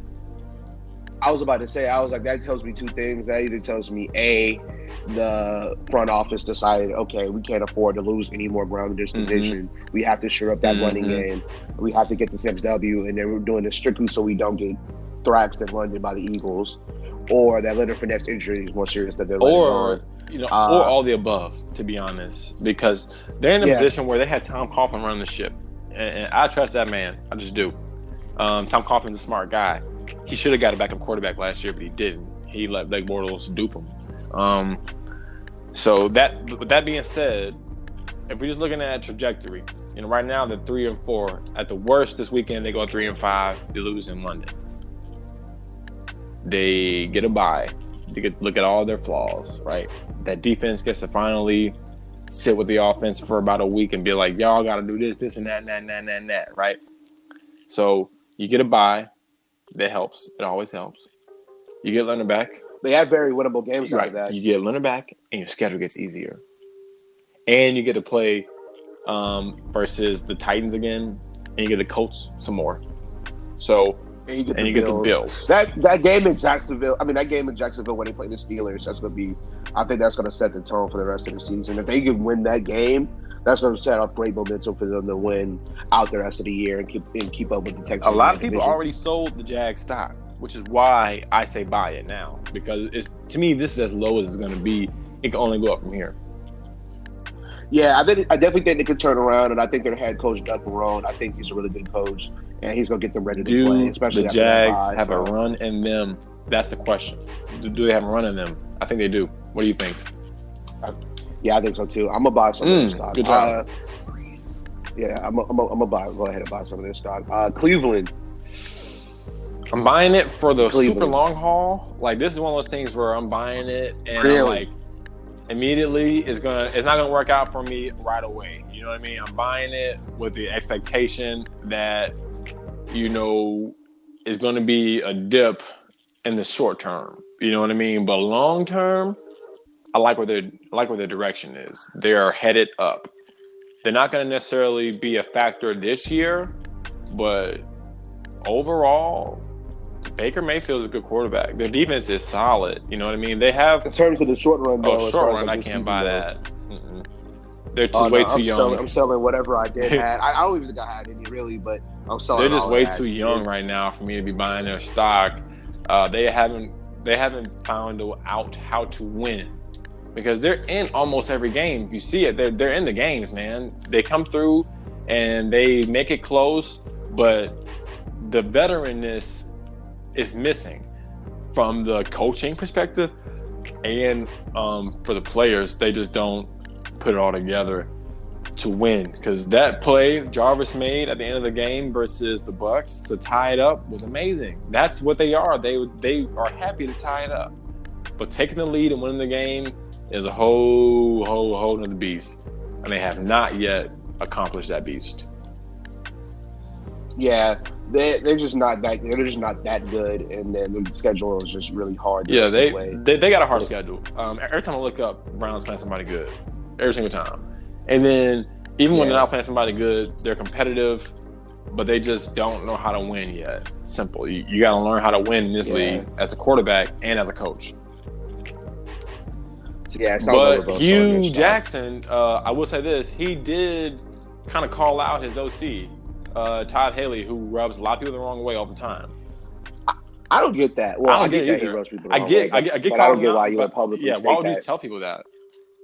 I was about to say, I was like, that tells me two things. That either tells me a the front office decided, okay, we can't afford to lose any more ground in this mm-hmm. division. We have to shore up that mm-hmm. running game. We have to get this W, and then we're doing this strictly so we don't get thrashed and London by the Eagles, or that Leonard Fournette's injury is more serious than they're or you know, uh, or all the above. To be honest, because they're in a yeah. position where they had Tom Coughlin run the ship, and, and I trust that man. I just do. Um, Tom Coughlin's a smart guy. He should have got a backup quarterback last year, but he didn't. He let Blake Bortles dupe him. Um, so that with that being said, if we're just looking at trajectory, you know, right now they're three and four. At the worst, this weekend they go three and five. They lose in London. They get a bye. They get look at all their flaws. Right, that defense gets to finally sit with the offense for about a week and be like, y'all got to do this, this, and that, and that, and that, and that, and that. Right. So you get a bye. That helps. It always helps. You get Leonard back they have very winnable games right. that. You get Leonard back, and your schedule gets easier, and you get to play um, versus the Titans again, and you get the Colts some more. So and you get, and the, you get the Bills. That that game in Jacksonville. I mean, that game in Jacksonville when they play the Steelers. That's going to be. I think that's going to set the tone for the rest of the season. If they can win that game, that's going to set up great momentum for them to win out the rest of the year and keep and keep up with the Texans. A lot of people division. already sold the Jag stock which is why I say buy it now because it's to me this is as low as it's going to be. It can only go up from here. Yeah, I think I definitely think they could turn around, and I think their head coach Doug Marrone. I think he's a really good coach, and he's gonna get them ready to play. Especially the Jags have so. a run in them. That's the question. Do, do, they have a run in them? I think they do. What do you think? Yeah, I think so too. I'm gonna buy some mm, of this stock. Good job. Uh, yeah, I'm gonna buy. Go ahead and buy some of this stock. Uh, Cleveland. I'm buying it for the Cleveland. super long haul. Like this is one of those things where I'm buying it and really? I'm like immediately it's gonna it's not gonna work out for me right away. You know what I mean? I'm buying it with the expectation that you know is gonna be a dip in the short term. You know what I mean? But long term, I like where their I like where their direction is. They are headed up. They're not going to necessarily be a factor this year, but overall, Baker Mayfield is a good quarterback. Their defense is solid. You know what I mean? They have in terms of the short run. Though, oh, short run, I can't buy that. Mm-mm. They're just uh, way too I'm young. Selling, I'm selling whatever I did have. I, I, don't even think I had any really, but I'm selling. They're just way too young right now for me to be buying their stock. Uh, they haven't they haven't found out how to win because they're in almost every game. You see it, they're they're in the games, man. They come through and they make it close, but the veteranness is missing from the coaching perspective and um, for the players. They just don't put it all together to win because that play Jarvis made at the end of the game versus the Bucs to tie it up was amazing. That's what they are. They they are happy to tie it up, but taking the lead and winning the game is a whole whole whole another beast, and they have not yet accomplished that beast. Yeah, they they're just not that they're just not that good, and then the schedule is just really hard. Yeah, they, they they got a hard schedule. Um, every time I look up, Browns playing somebody good, every single time, and then even yeah. when they're not playing somebody good, they're competitive, but they just don't know how to win yet. Simple. You, you got to learn how to win in this yeah. league as a quarterback and as a coach. Yeah, but Hue Jackson, uh, I will say this: he did kind of call out his OC uh, Todd Haley, who rubs a lot of people the wrong way all the time. I, don't get that. Well, I don't I get, get either. I get, way, I get, I get, I don't get why you would publicly. Yeah, why would that. you tell people that?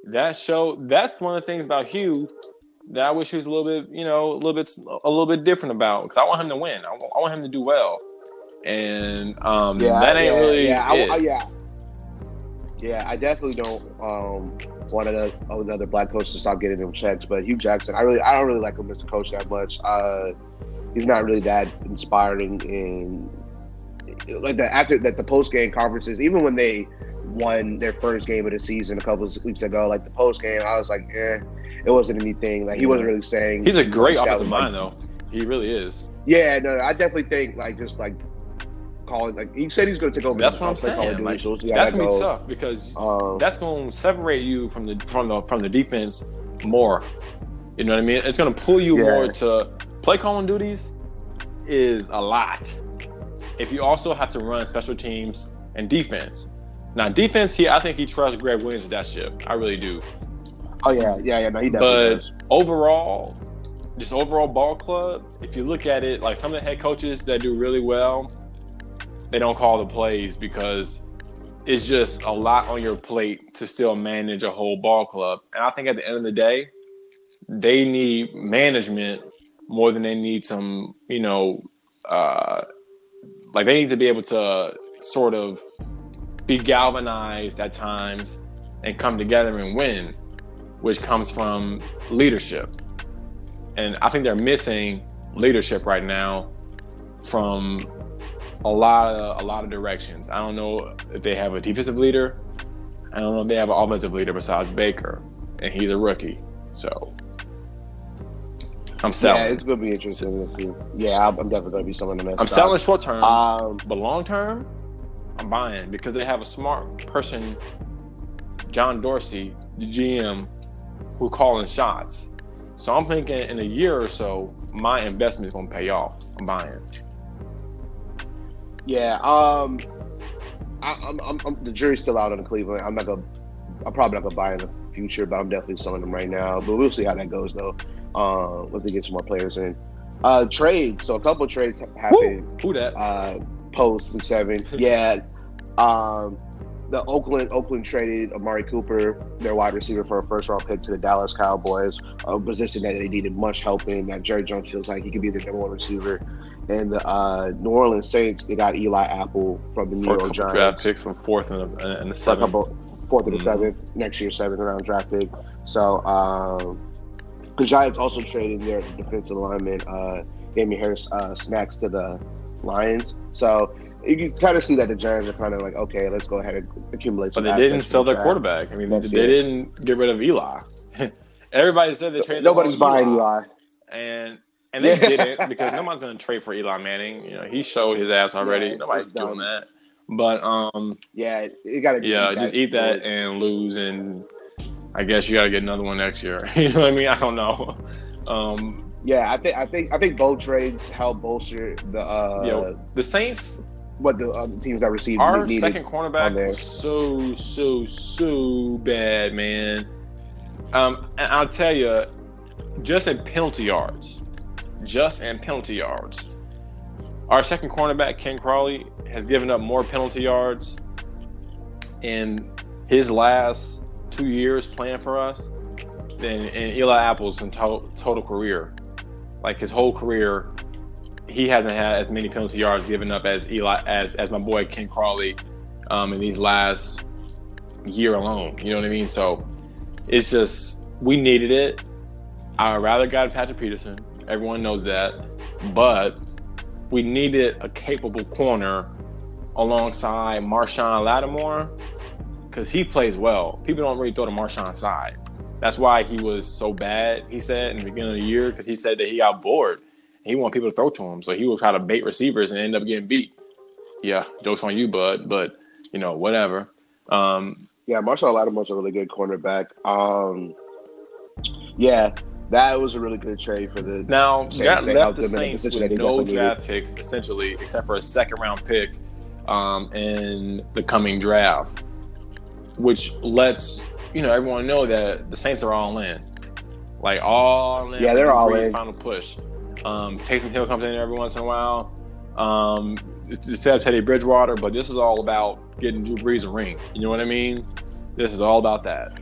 That show. That's one of the things about Hue that I wish he was a little bit, you know, a little bit, a little bit different about because I want him to win. I want, I want him to do well, and um, yeah, that ain't yeah, really. Yeah, I, yeah, yeah. I definitely don't um, want the, oh, the other black coaches to stop getting them checks. But Hue Jackson, I really, I don't really like him as a coach that much. Uh, he's not really that inspiring in like the after that the post game conferences. Even when they won their first game of the season a couple of weeks ago, like the post game, I was like, eh, it wasn't anything. Like he wasn't really saying. He's a great offensive mind, though. He really is. Yeah, no, I definitely think like just like calling. Like he said, he's going to take over. That's what I'm saying. Like, so that's gonna be tough because um, that's going to separate you from the from the from the defense more. You know what I mean? It's going to pull you yeah. more to play calling duties. Is a lot. If you also have to run special teams and defense. Now defense, he I think he trusts Gregg Williams with that ship. I really do. Oh yeah, yeah, yeah. No, he definitely But does. overall, just overall ball club, if you look at it, like some of the head coaches that do really well, they don't call the plays because it's just a lot on your plate to still manage a whole ball club. And I think at the end of the day, they need management more than they need some, you know, uh, like they need to be able to sort of be galvanized at times and come together and win, which comes from leadership. And I think they're missing leadership right now from a lot of a lot of directions. I don't know if they have a defensive leader. I don't know if they have an offensive leader besides Baker, and he's a rookie. So I'm selling. Yeah, it's gonna be interesting. Yeah, I'm definitely gonna be someone to mess. I'm selling short term, um, but long term, buying because they have a smart person, John Dorsey, the GM, who calling shots. So I'm thinking in a year or so, my investment is gonna pay off. I'm buying. Yeah, um, I, am I'm, I'm, the jury's still out on Cleveland. I'm not gonna, I'm probably not gonna buy in the future, but I'm definitely selling them right now. But we'll see how that goes though. Uh, once they get some more players in. Uh, trades. So a couple trades happened. Who that? Uh, post week seven. yeah. Um, the Oakland Oakland traded Amari Cooper, their wide receiver, for a first round pick to the Dallas Cowboys, a position that they needed much help in. That Jerry Jones feels like he could be the number one receiver and the uh, New Orleans Saints, they got Eli Apple from the New For York Giants. Draft picks from fourth and the, and the seventh. Couple, fourth and the mm-hmm. seventh. Next year, seventh round draft pick. So um, the Giants also traded their defensive lineman, uh, Damien Harris, uh, snacks to the Lions. So you can kind of see that the Giants are kind of like, okay, let's go ahead and accumulate. But they didn't sell their quarterback. I mean, That's they it. didn't get rid of Eli. Everybody said they traded. Nobody's buying Eli. Eli. And and they didn't because nobody's going to trade for Eli Manning. You know, he showed his ass already. Yeah, Nobody's doing that. But um, yeah, you got to. Yeah, just eat that and lose, and I guess you got to get another one next year. you know what I mean? I don't know. Um, yeah, I think I think I think both trades help bolster the. Uh, the Saints. What the other teams that received our second cornerback was so so so bad, man. Um, and I'll tell you, just in penalty yards, just in penalty yards, our second cornerback Ken Crawley has given up more penalty yards in his last two years playing for us than in Eli Apple's in to- total career. Like his whole career, he hasn't had as many penalty yards given up as Eli as as my boy Ken Crawley um, in these last year alone. You know what I mean? So it's just we needed it. I would rather got Patrick Peterson. Everyone knows that, but we needed a capable corner alongside Marshon Lattimore because he plays well. People don't really throw to Marshon's side. That's why he was so bad, he said, in the beginning of the year, because he said that he got bored. He wanted people to throw to him. So he would try to bait receivers and end up getting beat. Yeah, joke's on you, bud. But, you know, whatever. Um, yeah, Marshon Lattimore's a really good cornerback. Um, yeah, that was a really good trade for the. Now, Saints. got left the Saints with no draft picks, essentially, except for a second round pick um, in the coming draft, which lets you know everyone know that the Saints are all in, like all in. Yeah, they're all in. Final push. Um, Taysom Hill comes in every once in a while. Um, of Teddy Bridgewater, but this is all about getting Drew Brees a ring. You know what I mean? This is all about that.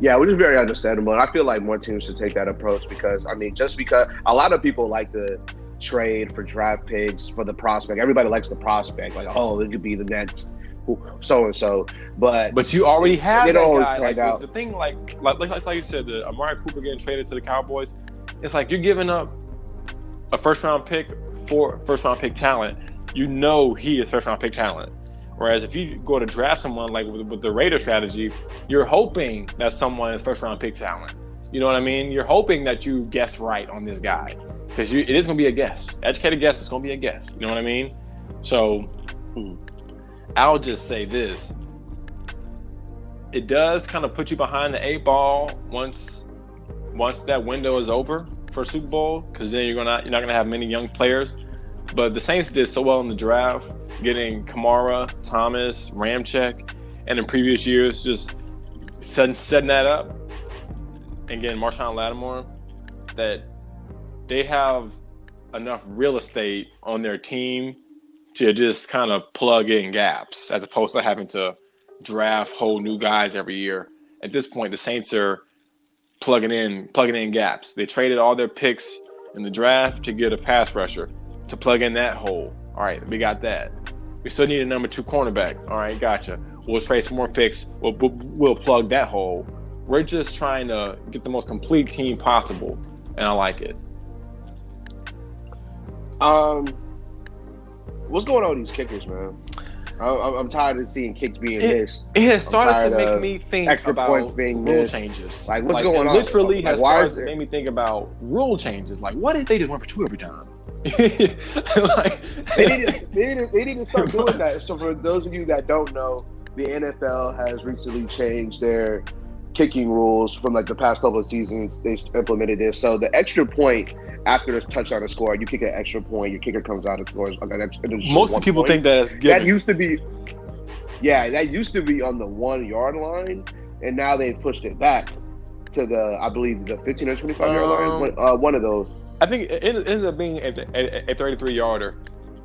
Yeah, which is very understandable. And I feel like more teams should take that approach because, I mean, just because a lot of people like to trade for draft picks for the prospect. Everybody likes the prospect. Like, oh, it could be the next so and so. But but you already have it, that always guy. Like, out. The, the thing, like, like like like you said, the Amari Cooper getting traded to the Cowboys. It's like you're giving up a first round pick for first round pick talent. You know he is first round pick talent. Whereas if you go to draft someone like with, with the Raider strategy, you're hoping that someone is first round pick talent. You know what I mean? You're hoping that you guess right on this guy because it is going to be a guess. Educated guess is going to be a guess. You know what I mean? So I'll just say this: it does kind of put you behind the eight ball once once that window is over for Super Bowl because then you're gonna you're not gonna have many young players. But the Saints did so well in the draft, getting Kamara, Thomas, Ramczyk, and in previous years just setting, setting that up and getting Marshon Lattimore that they have enough real estate on their team to just kind of plug in gaps as opposed to having to draft whole new guys every year. At this point, the Saints are plugging in plugging in gaps. They traded all their picks in the draft to get a pass rusher to plug in that hole. All right, we got that. We still need a number two cornerback. All right, gotcha. We'll trade some more picks. We'll, we'll plug that hole. We're just trying to get the most complete team possible, and I like it. Um, what's going on with these kickers, man? I'm, I'm tired of seeing kicks being it, missed. It has started to make me think extra about points being rule missed. changes. Like what's like, going on? Literally like, has started to make me think about rule changes. Like what if they just went for two every time? like, they, need to, they, need to, they need to start doing that. So for those of you that don't know, the NFL has recently changed their kicking rules from like the past couple of seasons. They implemented this. So the extra point after the touchdown is scored, you kick an extra point. Your kicker comes out and scores. Like Most people point. think that is That used to be, yeah, that used to be on the one yard line, and now they've pushed it back to the, I believe, the 15 or 25 um, yard line. Uh, one of those. I think it ends up being a, a, a 33 yarder.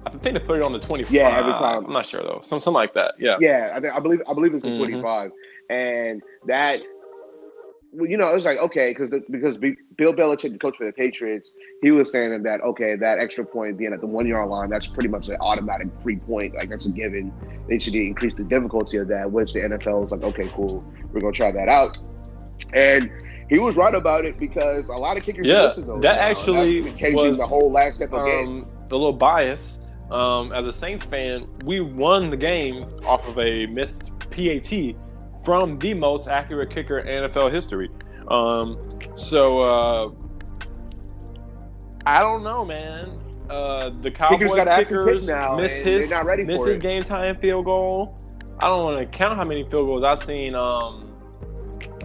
I think they put it on the 25. Yeah, every time. I'm not sure though. Some, something like that. Yeah. Yeah, I, think, I believe I believe it's the mm-hmm. 25, and that you know, it was like okay, because because Bill Belichick, the coach for the Patriots, he was saying that okay, that extra point being at the one yard line, that's pretty much an automatic free point, like that's a given. They should increase the difficulty of that, which the NFL was like, okay, cool, we're gonna try that out. And he was right about it because a lot of kickers Yeah, to that actually changing was, the whole last step of the game. um, a little bias. Um, as a Saints fan, we won the game off of a missed PAT from the most accurate kicker in NFL history. Um, so uh, I don't know, man. Uh, the Cowboys gotta kickers kick now, and his they're not ready missed for his it. game time field goal. I don't want to count how many field goals I've seen. Um,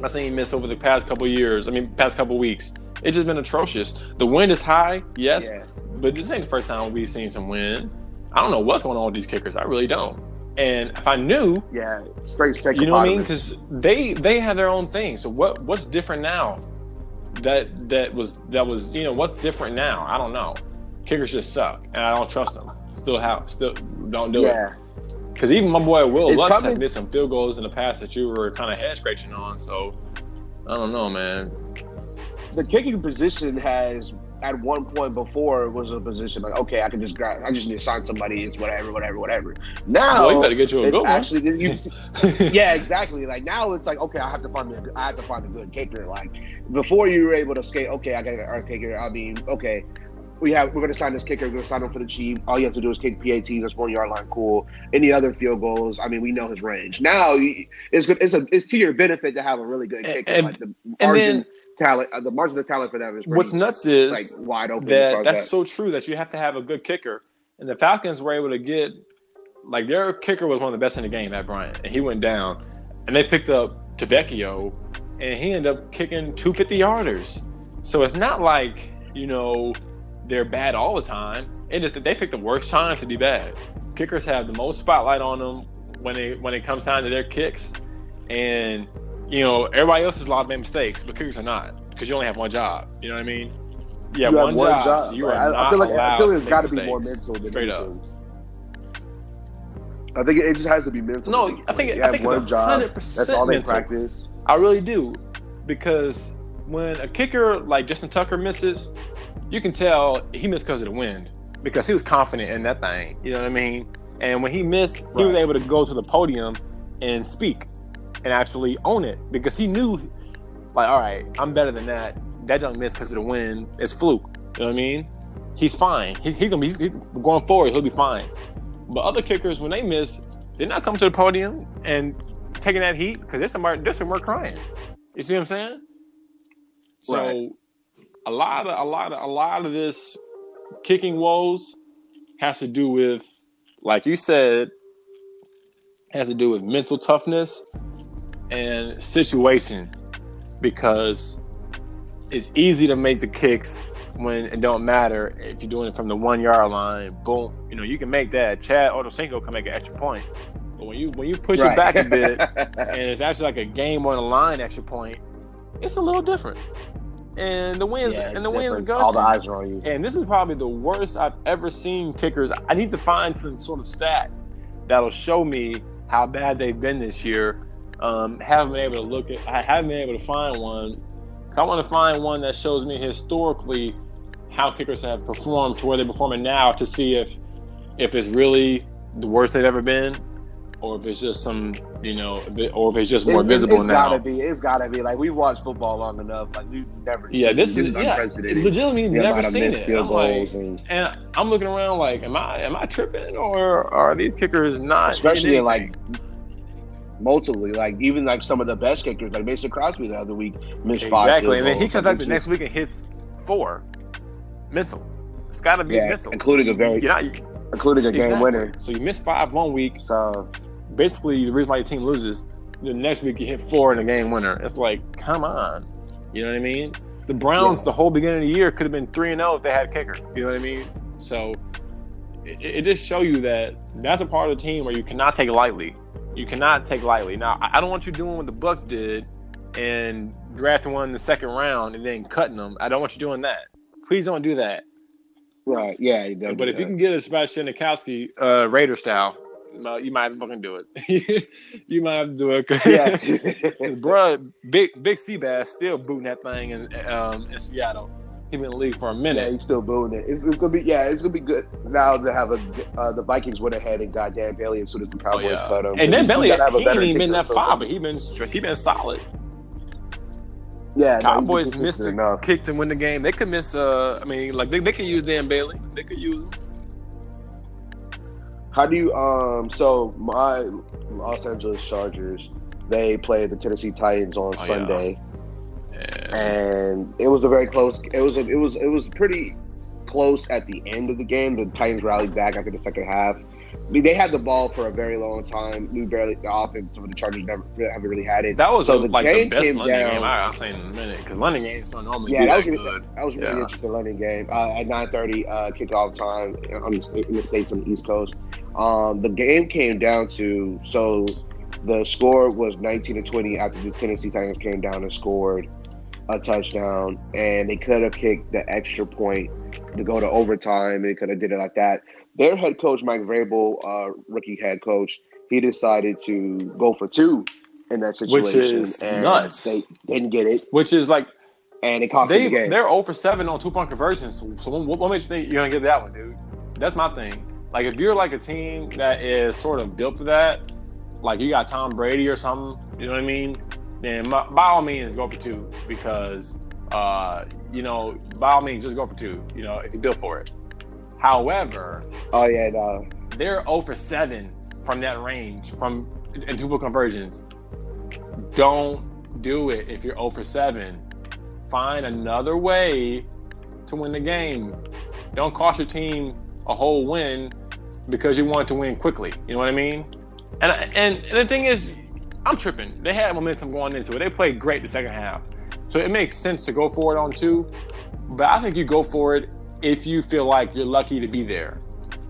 I've seen missed over the past couple years. I mean, past couple weeks. It's just been atrocious. The wind is high, yes, Yeah. but this ain't the first time we've seen some wind. I don't know what's going on with these kickers. I really don't. And if I knew, Yeah, straight straight. you know what I mean? Because they they have their own thing. So what what's different now? That that was that was you know what's different now? I don't know. Kickers just suck, and I don't trust them. Still have still don't do it. Yeah, Because even my boy Wil It's Lutz has missed some field goals in the past that you were kind of head scratching on. So I don't know, man. the kicking position has at one point before was a position like okay, I can just grab, I just need to sign somebody. It's whatever, whatever, whatever. Now Well, you better get you a good one. actually you, yeah, exactly. Like now, it's like okay, I have to find a, I have to find a good kicker. Like before, you were able to skate. Okay, I got an a kicker. I mean, okay, we have we're gonna sign this kicker. We're gonna sign him for the chief. All you have to do is kick PATs. That's one yard line. Cool. Any other field goals? I mean, we know his range. Now it's good. It's a it's to your benefit to have a really good kicker. and- like the margin then- talent, uh, the margin of talent for them is What's nuts is like wide open. that that's so true that you have to have a good kicker. And the Falcons were able to get like their kicker was one of the best in the game Matt Bryant, and he went down, and they picked up Tavecchio, and he ended up kicking two fifty yarders. So it's not like you know they're bad all the time. It is that they pick the worst time to be bad. Kickers have the most spotlight on them when it when it comes time to their kicks, and you know everybody else is allowed to make mistakes, but kickers are not because you only have one job. You know what I mean? You have, You have one, job, job. so you Like, are I- I not feel like- I allowed feel to it's make gotta be more mental than Straight up. I think it just has to be mental. No, I think it- you I think it's one job. 100% That's all they mental. practice. I really do, because when a kicker like Justin Tucker misses, you can tell he missed because of the wind, because he was confident in that thing. You know what I mean? And when he missed, he was able to go to the podium and speak and actually own it because he knew, like, all right, I'm better than that. That don't miss because of the wind. It's fluke. You know what I mean? He's fine. He, he gonna be he's, he's going forward. He'll be fine. But other kickers, when they miss, they're not coming to the podium and taking that heat because there's somebody, there's somewhere crying. You see what I'm saying? So Right. a lot of a lot of a lot of this kicking woes has to do with, like you said, has to do with mental toughness and situation because it's easy to make the kicks when it don't matter if you're doing it from the one yard line. Boom, you know you can make that. Chad Ochocinco can make an extra point, but when you when you push it back a bit and it's actually like a game on the line extra point, it's a little different. And the winds Yeah, and the wins different. go. All the eyes are on you. And this is probably the worst I've ever seen kickers. I need to find some sort of stat that'll show me how bad they've been this year. Um, haven't been able to look at. I haven't been able to find one. I want to find one that shows me historically how kickers have performed to where they're performing now to see if if it's really the worst they've ever been, or if it's just some you know, or if it's just more It's- visible it's now. gotta be. It's gotta be. Like we watched football long enough. Like we've never. Yeah, seen this is yeah, unprecedented. legitimately never seen it. I'm like, and and I'm looking around like, am I am I tripping or are these kickers not? especially like multiply, like even like some of the best kickers, like Mason Crosby the other week missed five. exactly? And then he comes Like, back the next week and hits four. Mental. It's got to be Yeah, mental. including a very, not, including a game winner. So you miss five one week. So Basically, the reason why your team loses. The next week you hit four in a game winner. It's like, come on. You know what I mean? The Browns, Yeah. the whole beginning of the year, could have been three and zero if they had a kicker. You know what I mean? So it, it just show you that that's a part of the team where you cannot take lightly. You cannot take lightly. Now, I don't want you doing what the Bucs did and drafting one in the second round and then cutting them. I don't want you doing that. Please don't do that. right, yeah. But if you can get a Sebastian Janikowski uh, Raider style, you might fucking do it. you might have to do it. yeah, Because, bruh, big big sea bass still booting that thing in um, in Seattle. He been in the league for a minute. yeah, he's still booing it. It's, it's gonna be, yeah, it's gonna be good now to have a uh, the Vikings went ahead and got Dan Bailey as soon as the Oh, Cowboys yeah. cut him. And then Bailey, he ain't even been that far, but he been he been solid. Yeah, Cowboys missed the kick to win the game. They could miss. Uh, I mean, like they, they could use Dan Bailey. They could use him. How do you um? So my Los Angeles Chargers, they play the Tennessee Titans on oh, Sunday, yeah. And it was a very close. It was a, it was it was pretty close at the end of the game. The Titans rallied back after the second half. I mean, they had the ball for a very long time. We barely the offense. Some of the Chargers never haven't really had it. That was so a, the like the best London down, game I'll say in a minute because London games don't normally yeah, that was, good. That was really yeah. interesting London game uh, at nine thirty uh, kickoff time on the, in the states on the East Coast. Um, the game came down to so the score was nineteen to twenty after the Tennessee Titans came down and scored a touchdown, and they could have kicked the extra point to go to overtime. They could have did it like that. Their head coach, Mike Vrabel, uh, rookie head coach, he decided to go for two in that situation, which is nuts. They didn't get it, which is like, and it cost they, the game. They're 0 for seven on two point conversions. So, so what, what makes you think you're gonna get that one, dude? That's my thing. Like, if you're like a team that is sort of built for that, like you got Tom Brady or something, you know what I mean? Then by, all means go for two because, uh, you know, by all means just go for two. You know, if you built for it. However, oh yeah, no. they're 0 for 7 from that range from in two conversions. Don't do it if you're 0 for 7. Find another way to win the game. Don't cost your team a whole win because you want to win quickly. You know what I mean? And and, and the thing is, I'm tripping. They had momentum going into it. They played great the second half, so it makes sense to go for it on two. But I think you go for it if you feel like you're lucky to be there,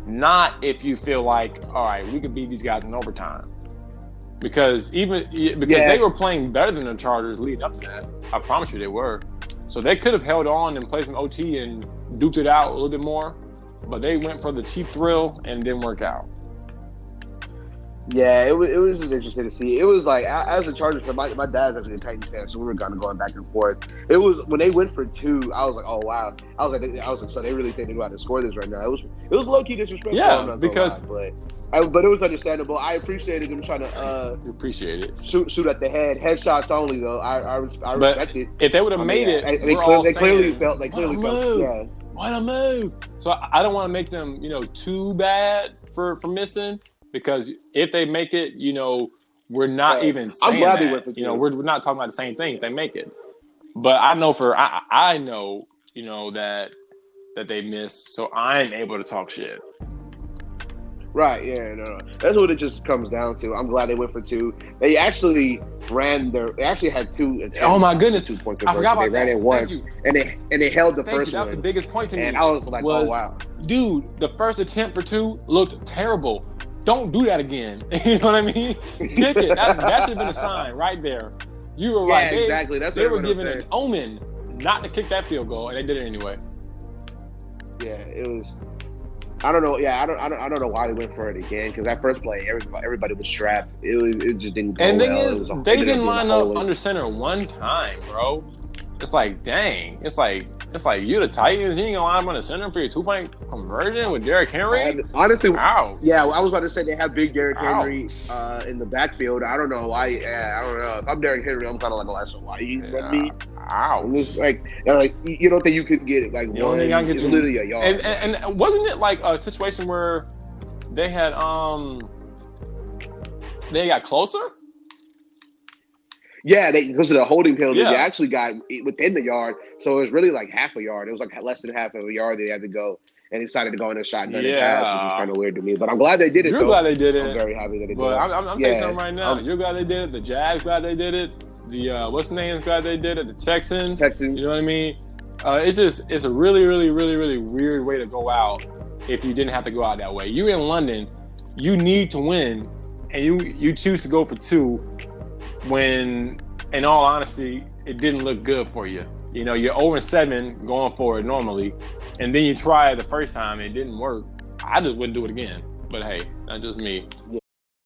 not if you feel like, all right, we could beat these guys in overtime. Because even because yeah. they were playing better than the Chargers leading up to that. I promise you they were. So they could have held on and played some OT and duped it out a little bit more, but they went for the cheap thrill and didn't work out. Yeah, it was, it was just interesting to see. It was like as a Chargers fan, my, my dad's actually a Titans fan, so we were kind of going back and forth. It was when they went for two, I was like, oh wow. I was like, I was like, so they really think they're about to score this right now. It was it was low key disrespectful. Yeah, because lie, but I, but it was understandable. I appreciated them trying to uh appreciate it shoot shoot at the head, headshots only though. I I, I respect it. If they would have made mean, it, they, they, they clearly felt they clearly felt yeah. What a move! So I don't want to make them, you know, too bad for for missing because if they make it, you know, we're not even saying I'm glad that. They went for two. you know, we're, we're not talking about the same thing if they make it. But I know for I I know, you know, that that they missed, so I'm able to talk shit. Right, yeah, no, no. That's what it just comes down to. I'm glad they went for two. They actually ran their. They actually had two. Oh my goodness, two point I forgot about they that. ran it once, and they and they held the Thank first you. That's one. the biggest point to me. And I was like, oh, was, oh wow, dude, the first attempt for two looked terrible don't do that again. you know what I mean? Kick it. That, that should have been a sign right there. You were right. They, exactly. That's what they were given an omen not to kick that field goal, and they did it anyway. Yeah, it was. I don't know. Yeah, I don't. I don't. I don't know why they went for it again. Because that first play, everybody, everybody was strapped. It was. It just didn't go and well. And thing is, they didn't line up under center one time, bro it's like, dang, it's like it's like you the Titans, you ain't gonna line up on the center for your two point conversion with Derrick Henry. honestly, Ouch. yeah, I was about to say they have big Derrick Henry uh, in the backfield. I don't know why. Yeah, I don't know. If I'm Derrick Henry, I'm kind of like, well, so why you yeah. me? Ouch. It's like, like you don't think you could get like you one? Think I get you, literally a yard. And, and, and wasn't it like a situation where they had um they got closer? Yeah, they because of the holding penalty, yeah. they actually got within the yard, so it was really like half a yard. It was like less than half of a yard they had to go, and decided to go in a shot and yeah. pass, which is kind of weird to me. But I'm glad they did it. You're though. glad they did it. I'm very happy that they did it. I'm, I'm yeah. something right now. Um, You're glad they did it. The Jags glad they did it. The uh, what's the name's glad they did it. The Texans. Texans. You know what I mean? Uh, it's just it's a really really really really weird way to go out if you didn't have to go out that way. You're in London, you need to win, and you you choose to go for two when in all honesty, it didn't look good for you. You know, you're over 7 going for it normally, and then you try it the first time and it didn't work. I just wouldn't do it again. But hey, not just me. Yeah.